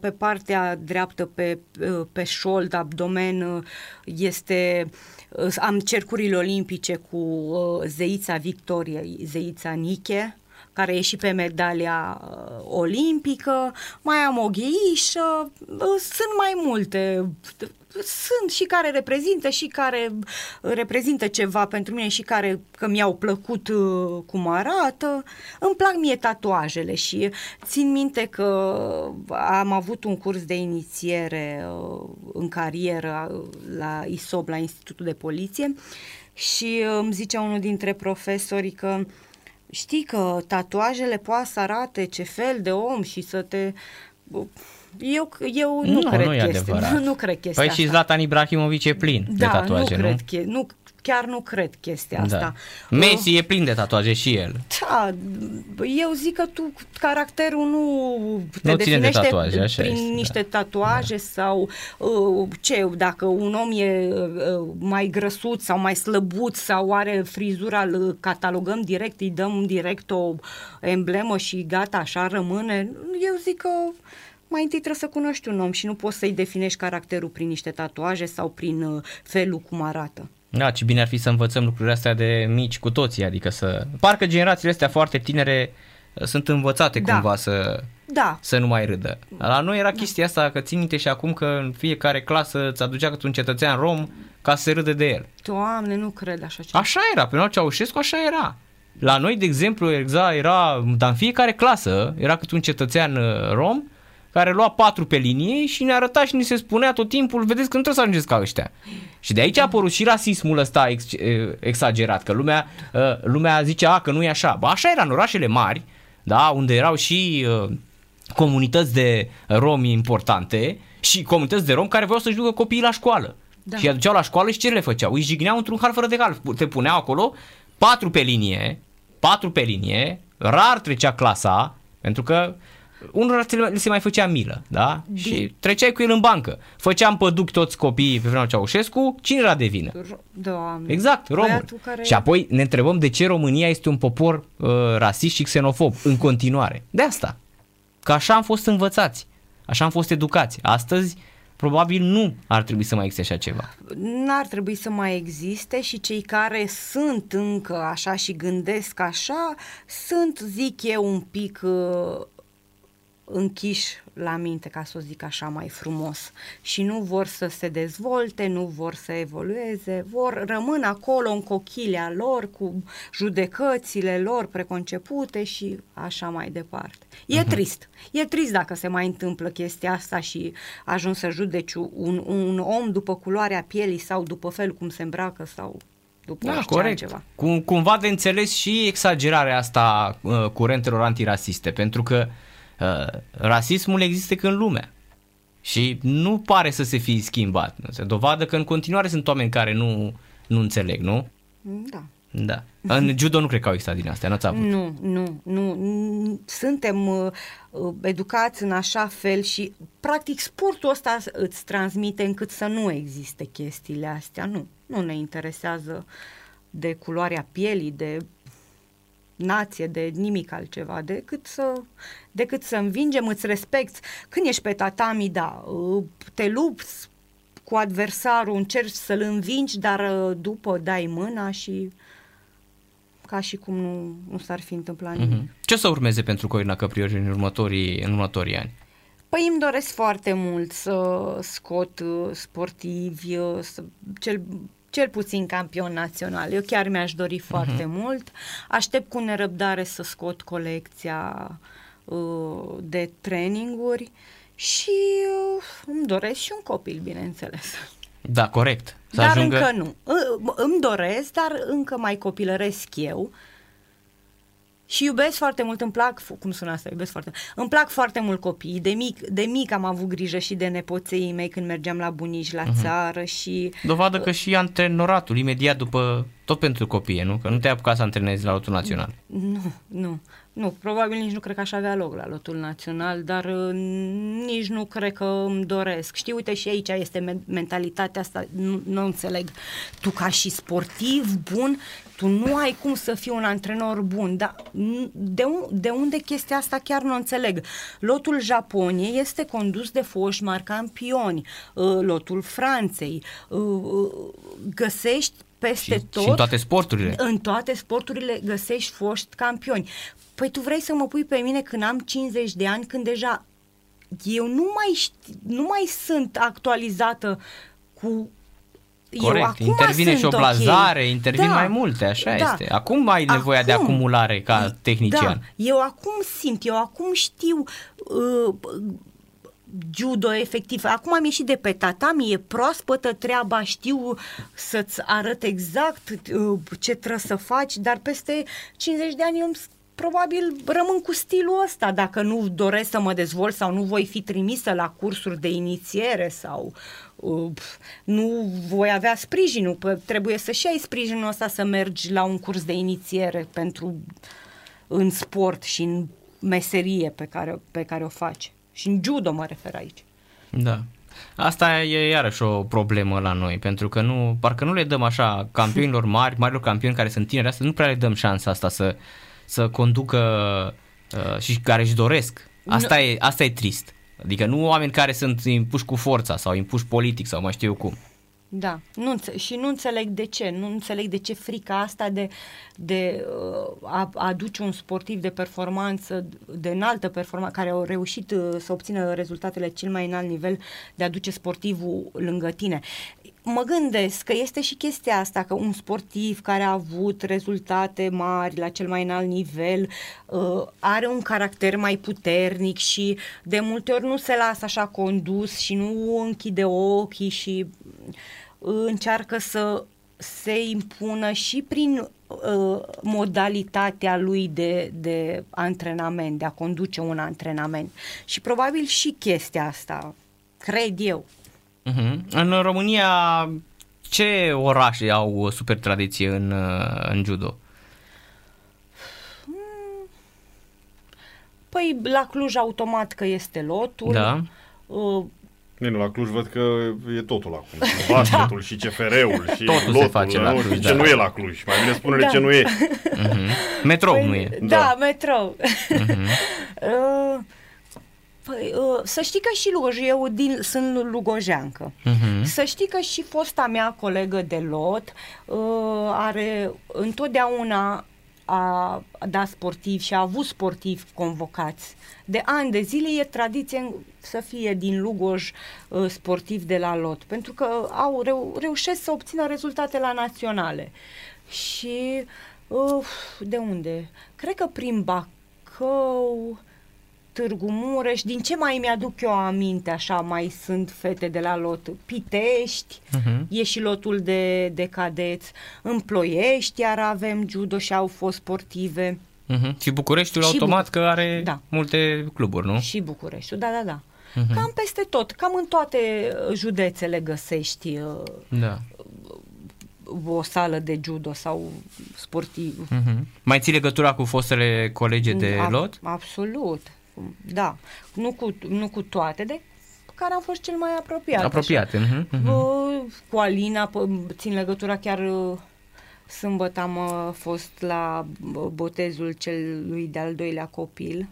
pe partea dreaptă, pe, uh, pe șold, abdomen, uh, este uh, am cercurile olimpice cu uh, zeița Victoria, zeița Niche, care e și pe medalia uh, olimpică, mai am o gheișă, uh, sunt mai multe, sunt și care reprezintă și care reprezintă ceva pentru mine și care că mi-au plăcut uh, cum arată. Îmi plac mie tatuajele și țin minte că am avut un curs de inițiere uh, în carieră uh, la ISOB, la Institutul de Poliție și uh, îmi zicea unul dintre profesori că știi că tatuajele poate să arate ce fel de om și să te... Eu, eu nu, Nu, cred nu e chestia, adevărat. nu, (laughs) nu cred chestia Păi și asta. Zlatan Ibrahimovic e plin de Da, tatuaje, nu nu? cred, che- nu, chiar nu cred chestia asta. Da. Messi e plin de tatuaje și el. Da, eu zic că tu caracterul nu te Nu ține de definește tatuaje, așa prin este, da. niște tatuaje sau uh, ce, dacă un om e uh, mai grăsuț sau mai slăbuț sau are frizura, îl catalogăm direct, îi dăm direct o emblemă și gata, așa rămâne. Eu zic că mai întâi trebuie să cunoști un om și nu poți să-i definești caracterul prin niște tatuaje sau prin uh, felul cum arată. Da, ce bine ar fi să învățăm lucrurile astea de mici cu toții, adică să... Parcă generațiile astea foarte tinere uh, sunt învățate Da. cumva să, Da, să nu mai râdă. La noi era chestia asta, că țin minte și acum că în fiecare clasă îți aducea câte un cetățean rom ca să se râde de el. Doamne, nu cred așa ceva. Așa era, pe noi Ceaușescu așa era. La noi, de exemplu, exact, era, dar în fiecare clasă era câte un cetățean uh, rom care lua patru pe linie și ne arăta și ni se spunea tot timpul, vedeți că nu trebuie să ajungeți ca ăștia. Și de aici a apărut și rasismul ăsta ex, eh, exagerat, că lumea, eh, lumea zice, a, că nu e așa. Ba, așa era în orașele mari, da, unde erau și eh, comunități de romi importante și comunități de romi care voiau să-și ducă copiii la școală. Da. Și îi aduceau la școală și ce le făceau? Îi jigneau într-un hal fără de hal. Te puneau acolo, patru pe linie, patru pe linie, rar trecea clasa, pentru că unora ți le- le se mai făcea milă, da? Și treceai cu el în bancă. Făceam păduc toți copiii pe vremea Ceaușescu, cine era de vină? Ro- Doamne. Exact, român. Băiatul care- Și apoi ne întrebăm de ce România este un popor uh, rasist și xenofob în continuare. De asta. Că așa am fost învățați, așa am fost educați. Astăzi, probabil nu ar trebui să mai existe așa ceva. N-ar trebui să mai existe și cei care sunt încă așa și gândesc așa, sunt, zic eu, un pic uh, închiși la minte, ca să o zic așa mai frumos. Și nu vor să se dezvolte, nu vor să evolueze, vor rămân acolo în cochilea lor cu judecățile lor preconcepute și așa mai departe. E trist. E trist dacă se mai întâmplă chestia asta și ajung să judeci un, un om după culoarea pielii sau după felul cum se îmbracă sau după Da, orice corect. altceva. Cum, cumva de înțeles și exagerarea asta uh, curentelor antirasiste, pentru că uh, rasismul există când lumea. Și nu pare să se fi schimbat. Se dovadă că în continuare sunt oameni care nu, nu înțeleg, nu? Da. Da. În judo nu cred că au existat din astea, n-ați avut. Nu, nu, nu. N- Suntem uh, uh, educați în așa fel și, practic, sportul ăsta îți transmite încât să nu existe chestiile astea. Nu, nu ne interesează de culoarea pielii, de nație, de nimic altceva, decât să, decât să învingem, îți respecti. Când ești pe tatami, da, uh, te lupți cu adversarul, încerci să-l învingi, dar uh, după dai mâna și ca și cum nu, nu s-ar fi întâmplat nimic. Mhm. Ce o să urmeze pentru Corina Căprioși în următorii, în următorii ani? Păi îmi doresc foarte mult să scot uh, sportivi, uh, să, cel, cel puțin campion național. Eu chiar mi-aș dori foarte mult. Aștept cu nerăbdare să scot colecția uh, de traininguri și uh, îmi doresc și un copil, bineînțeles. Da, corect. Să dar ajungă... încă nu. Î- Îmi doresc, dar încă mai copilăresc eu. Și iubesc foarte mult, îmi plac, cum sună asta, iubesc foarte Îmi plac foarte mult copiii. De mic, de mic am avut grijă și de nepoței mei când mergeam la bunici la țară și... Dovadă că și antrenoratul, imediat după, tot pentru copii, nu? Că nu te-ai apucat să antrenezi la lotul național. Nu, nu, nu, probabil nici nu cred că aș avea loc la lotul național, dar uh, nici nu cred că îmi doresc. Știi, uite și aici este men- mentalitatea asta, nu, nu înțeleg. Tu ca și sportiv bun, tu nu ai cum să fii un antrenor bun, dar n- de, un, de unde chestia asta chiar nu înțeleg. Lotul Japoniei este condus de foști mari campioni, uh, lotul Franței, uh, uh, găsești peste Și, tot și în toate sporturile. în toate sporturile găsești foști campioni. Păi tu vrei să mă pui pe mine când am 50 de ani, când deja eu nu mai, ști, nu mai sunt actualizată cu Corect, eu acum intervine și o sunt blazare, ok. intervin Da, mai multe, așa da. este. Acum ai nevoia de Acum. acumulare ca tehnician. Da, eu acum simt, eu acum știu uh, judo efectiv. Acum am ieșit de pe tatami, e proaspătă treaba, știu să-ți arăt exact uh, ce trebuie să faci, dar peste 50 de ani eu îmi- probabil rămân cu stilul ăsta dacă nu doresc să mă dezvolt sau nu voi fi trimisă la cursuri de inițiere sau uh, nu voi avea sprijinul, Pă, trebuie să-și ai sprijinul ăsta să mergi la un curs de inițiere pentru în sport și în meserie pe care, pe care o faci. Și în judo mă refer aici. Da. Asta e iarăși o problemă la noi, pentru că nu, parcă nu le dăm așa campionilor (laughs) mari, marilor campioni care sunt tineri, asta nu prea le dăm șansa asta să, să conducă uh, și care își doresc. Asta, e, asta e trist. Adică nu oameni care sunt impuși cu forța sau impuși politic sau mai știu eu cum. Da, nu înțe- și nu înțeleg de ce, nu înțeleg de ce frica asta de, de uh, a, a aduce un sportiv de performanță, de înaltă performanță, care au reușit uh, să obțină rezultatele cel mai înalt nivel, de a aduce sportivul lângă tine. Mă gândesc că este și chestia asta, că un sportiv care a avut rezultate mari la cel mai înalt nivel uh, are un caracter mai puternic și de multe ori nu se lasă așa condus și nu închide ochii și încearcă să se impună și prin uh, modalitatea lui de, de antrenament, de a conduce un antrenament. Și probabil și chestia asta, cred eu. Uh-huh. În România, ce orașe au super tradiție în, uh, în judo? Păi la Cluj automat că este lotul. Da. Uh, Nu, la Cluj văd că e totul acum. Și basketul și CFR-ul și Totul se lotul, face la nu Cluj, știu da. ce nu e la Cluj. Mai bine spune-ne Da. ce nu e. Metrou păi, nu e. Da, Da. metrou. (laughs) uh, păi, uh, să știi că și Lugoj, eu din, sunt lugojeancă. Mhm. Să știi că și fosta mea colegă de lot uh, are întotdeauna a dat sportivi și a avut sportivi convocați. De ani de zile e tradiție să fie din Lugoj uh, sportiv de la lot, pentru că au reu- reușesc să obțină rezultate la naționale. Și uh, de unde? Cred că prin Bacău, Târgu Mureș, din ce mai mi-aduc eu aminte, așa mai sunt fete de la lot, Pitești, Mhm. e și lotul de, de cadeți, în Ploiești iar avem judo și au fost sportive Mhm. Și Bucureștiul Și automat Buc- că are Da. multe cluburi, nu? și Bucureștiul, da, da, da. Cam peste tot, cam în toate uh, județele găsești uh, Da. o sală de judo sau sportiv. Mhm. Mai ții legătura cu fostele colege de Ab- lot? Absolut, da. Nu cu, nu cu toate, de cu care am fost cel mai apropiat. Apropiate. mhm, mhm. Bă, cu Alina p- țin legătura chiar uh, sâmbătă am uh, fost la bă, botezul celui de-al doilea copil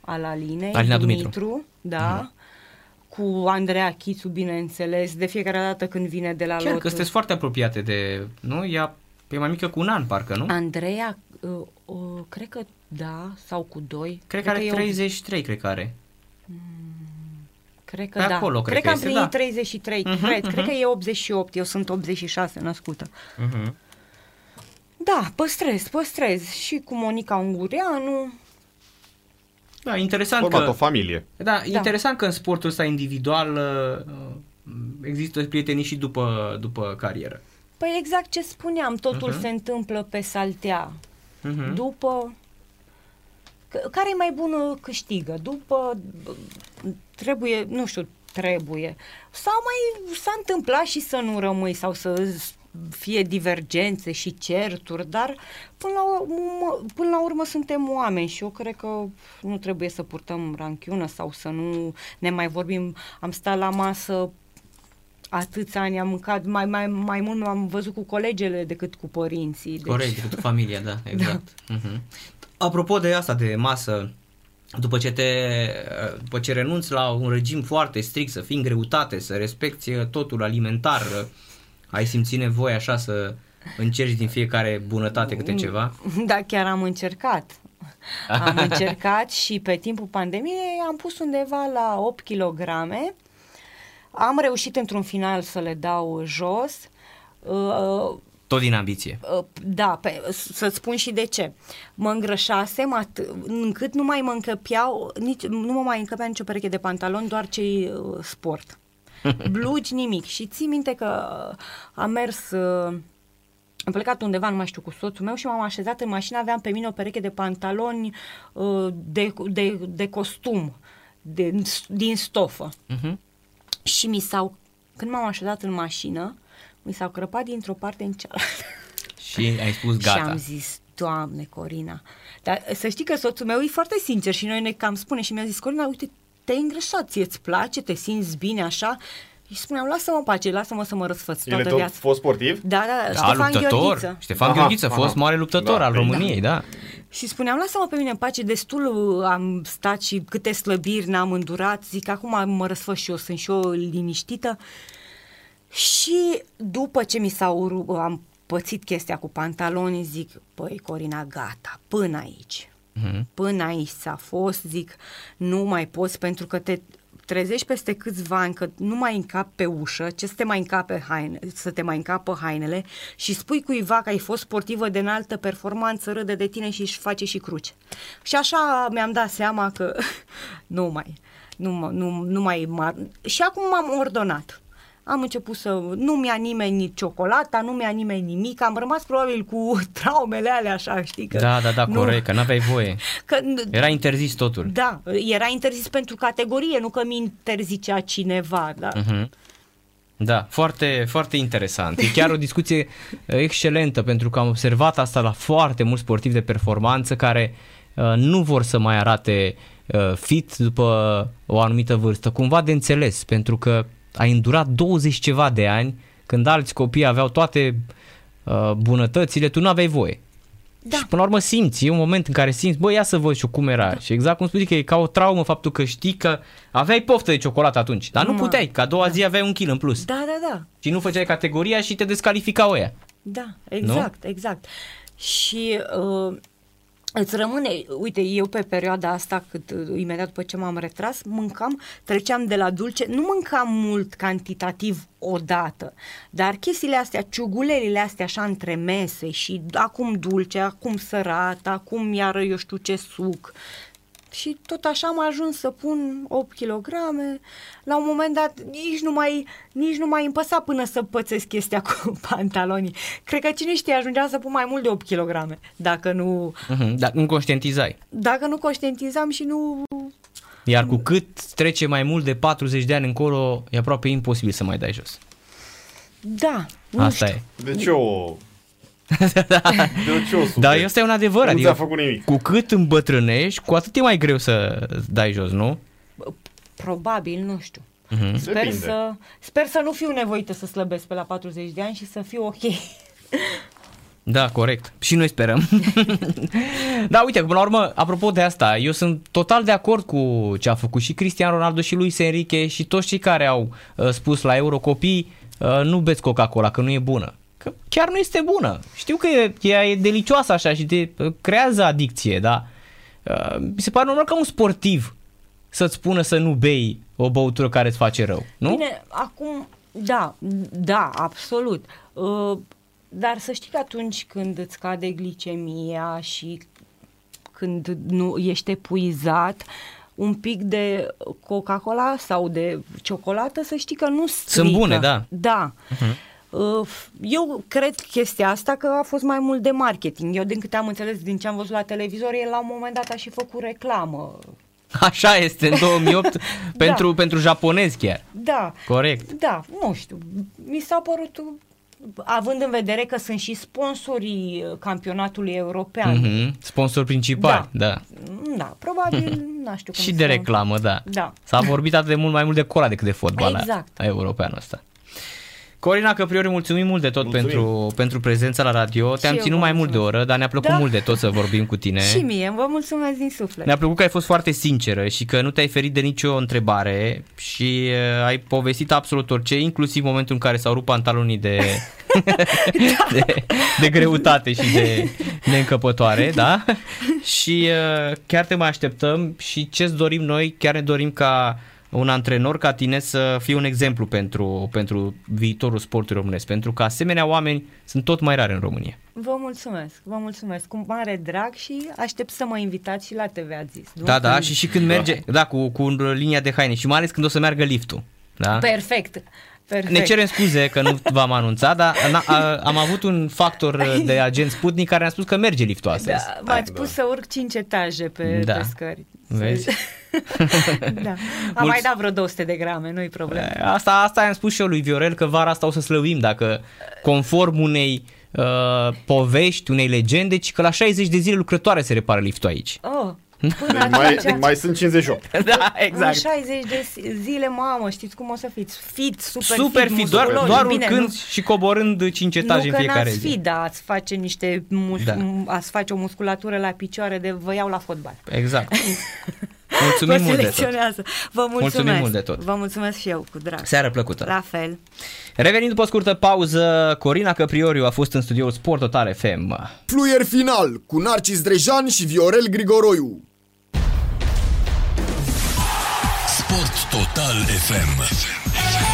al Alinei, Alina Dumitru. Mhm. da, cu Andreea Chițu, bineînțeles, de fiecare dată când vine de la Chiar lot. că sunteți foarte apropiate de... Nu? Ea e mai mică cu un an, parcă, nu? Andreea, uh, uh, cred că da, sau cu doi. Cred că are e o- 33, cred că are. Cred că Pe da. acolo, cred cred că că am este, primit da. 33. Mhm, cred, mhm. cred că e 88. Eu sunt 86 născută. Mhm. Da, păstrez, păstrez. Și cu Monica Ungureanu. Da, interesant Format că... o familie. Da, da, interesant că în sportul ăsta individual uh, există prietenii și după, după carieră. Păi exact ce spuneam, totul Mhm. se întâmplă pe saltea. Mhm. După... C- Care e mai bună câștigă? După... Trebuie, nu știu, trebuie. Sau mai s-a întâmplat și să nu rămâi sau să fie divergențe și certuri, dar până la, urmă, până la urmă suntem oameni și eu cred că nu trebuie să purtăm ranchiună sau să nu ne mai vorbim. Am stat la masă atâția ani, am mâncat, mai, mai, mai mult am văzut cu colegele decât cu părinții. Deci, Corect, decât familia, (laughs) da, exact. Mhm. Apropo de asta, de masă, după ce, te, după ce renunți la un regim foarte strict, să fii în greutate, să respecti totul alimentar, ai simțit nevoie așa să încerci din fiecare bunătate câte ceva? (laughs) Da, chiar am încercat. Am (laughs) încercat și pe timpul pandemiei am pus undeva la 8 kg. Am reușit într-un final să le dau jos. Uh, Tot din ambiție. Uh, Da, pe, să-ți spun și de ce. Mă îngrășasem at- încât nu mai mă încăpeau, nici, nu mă mai încăpea nicio pereche de pantaloni, doar cei uh, sport. (laughs) Blugi, nimic. Și ții minte că uh, am mers... Uh, am plecat undeva, nu mai știu, cu soțul meu și m-am așezat în mașină, aveam pe mine o pereche de pantaloni uh, de, de, de costum, de, din stofă. Mhm. Și mi s-au, când m-am așezat în mașină, mi s-au crăpat dintr-o parte în cealaltă. (laughs) Și ai spus Și am gata. zis, Doamne, Corina. Dar să știi că soțul meu e foarte sincer și noi ne cam spune și mi-a zis, Corina, uite, te-ai îngrășat, ție-ți place, te simți bine așa? Și spuneam, lasă-mă în pace, lasă-mă să mă răsfăț El e toată tot viața. fost sportiv? Da, da, Da, Ștefan luptător. Gheorghiță. Ștefan Aha, Gheorghiță, fost aha. mare luptător Da, al păi, României, da. Și spuneam, lasă-mă pe mine în pace, destul uh, am stat și câte slăbiri n-am îndurat, zic, acum mă răsfăț și eu, sunt și eu liniștită. Și după ce mi s-au, ru- am pățit chestia cu pantaloni, zic, păi Corina, gata, până aici. Mhm. Până aici s-a fost, zic, nu mai poți pentru că te trezești peste câțiva ani că nu mai încap pe ușă, ce să te mai încape haine, să te mai încapă hainele și spui cuiva că ai fost sportivă de înaltă performanță, râde de tine și își face și cruce. Și așa mi-am dat seama că (laughs) nu mai, nu, mă- nu, nu mai, mar- și acum m-am ordonat. Am început să nu mi-a nimeni nici ciocolata, nu mi-a nimeni nimic, am rămas probabil cu (laughs) traumele alea așa, știi? Că Da, da, da, nu- corect, că n-aveai voie. (laughs) Că, Era interzis totul. da, era interzis pentru categorie, nu că mi interzicea cineva, da. Mhm. Da, foarte, foarte interesant. E chiar o discuție (laughs) uh, excelentă pentru că am observat asta la foarte mulți sportivi de performanță care uh, nu vor să mai arate uh, fit după o anumită vârstă. Cumva de înțeles, pentru că ai îndurat 20 ceva de ani când alți copii aveau toate uh, bunătățile, tu nu aveai voie. Da. Și până la urmă simți, e un moment în care simți, bă, ia să văd și eu cum era. Da. Și exact cum spui că e ca o traumă faptul că știi că aveai poftă de ciocolată atunci, dar nu, Nu, mă. puteai, că a doua zi aveai un kil în plus. Da, da, da. Și nu făceai categoria și te descalificau ea. Da, exact, nu? exact. Și uh, îți rămâne, uite, eu pe perioada asta, cât, uh, imediat după ce m-am retras, mâncam, treceam de la dulce, nu mâncam mult cantitativ odată, dar chestiile astea, ciugulerile astea așa între mese și acum dulce, acum sărat, acum iară eu știu ce suc, și tot așa am ajuns să pun 8 kg. La un moment dat nici nu mai, nici nu mai împăsa până să pățesc chestia cu (laughs) pantalonii. Cred că cine știe ajungeam să pun mai mult de 8 kg dacă nu, Uh-huh. Dar nu conștientizai. dacă nu conștientizam și nu... Iar cu cât trece mai mult de 40 de ani încolo, e aproape imposibil să mai dai jos. Da, nu Asta știu. e. De ce o... De ce o suferi? (laughs) Dar ăsta e un adevăr. Nu adică ți-a făcut nimic. Cu cât îmbătrânești, cu atât e mai greu să dai jos, nu? Probabil, nu știu. Uh-huh. Sper Depinde. să, sper să nu fiu nevoită să slăbesc pe la 40 de ani și să fiu ok. Da, corect. Și noi sperăm. (laughs) da, uite, până la urmă, apropo de asta, eu sunt total de acord cu ce a făcut și Cristian Ronaldo și Luis Enrique și toți cei care au uh, spus la Euro copii, uh, nu beți Coca-Cola, că nu e bună. Că chiar nu este bună. Știu că e, ea e delicioasă așa și te uh, creează adicție, da? Uh, mi se pare normal ca un sportiv să-ți spună să nu bei o băutură care îți face rău, nu? Bine, acum, da, da, absolut. Uh, dar să știi că atunci când îți scade glicemia și când nu ești epuizat, un pic de Coca-Cola sau de ciocolată, să știi că nu strică. Sunt bune, da. Da. Uh-huh. Eu cred chestia asta că a fost mai mult de marketing. Eu din câte am înțeles din ce am văzut la televizor, el la un moment dat a și făcut reclamă. Așa este, în 2008, (laughs) pentru, da. pentru japonezi chiar. Da. Corect. Da, nu știu. Mi s-a părut având în vedere că sunt și sponsorii campionatului european. Mm-hmm. Sponsor principal, da. Da, da probabil, (laughs) nu știu cum Și de reclamă, da. da. S-a vorbit atât de mult mai mult de cola decât de fotbal exact. a, a european ăsta. Corina Căpriori, mulțumim mult de tot pentru, pentru prezența la radio. Te-am ținut mai mult de oră, dar ne-a plăcut da. mult de tot să vorbim cu tine. Și mie, vă mulțumesc din suflet. Ne-a plăcut că ai fost foarte sinceră și că nu te-ai ferit de nicio întrebare și uh, ai povestit absolut orice, inclusiv momentul în care s-au rupt pantalonii de, (laughs) de, de greutate și de neîncăpătoare, da? Și uh, chiar te mai așteptăm și ce-ți dorim noi, chiar ne dorim ca un antrenor ca tine să fie un exemplu pentru, pentru viitorul sportului românesc, pentru că asemenea oameni sunt tot mai rare în România. Vă mulțumesc, vă mulțumesc cu mare drag și aștept să mă invitați și la TV, ați zis. Nu? Da, da, și și când merge, da, cu, cu linia de haine și mai ales când o să meargă liftul. Da? Perfect. Perfect. Ne cerem scuze că nu v-am anunțat, dar am avut un factor de agent Sputnik care ne-a spus că merge liftul astăzi. Da, m-ați da. pus să urc 5 etaje pe, da. pe scări. Vezi? (laughs) da. Am Mulți... mai dat vreo 200 de grame, nu-i problemă. Asta, asta am spus și eu lui Viorel, că vara asta o să slăvim dacă conform unei uh, povești, unei legende, ci că la 60 de zile lucrătoare se repară liftul aici. Oh, Până mai, mai sunt 58. (laughs) da, exact. În 60 de zile, mamă, știți cum o să fiți? Fit, super, super fit, fit doar, doar Bine, urcând nu, și coborând 5 etaje în fiecare zi. Nu că fi, da, ați face niște mus- da. ați face o musculatură la picioare de vă iau la fotbal. Exact. (laughs) Mulțumim mult de tot. Vă mulțumesc. Mulțumim mult de tot. Vă mulțumesc și eu, cu drag. Seară plăcută. La fel. Revenind după o scurtă pauză, Corina Căprioriu a fost în studioul Sport Total FM. Fluier final cu Narcis Drejan și Viorel Grigoroiu. Sport Total FM.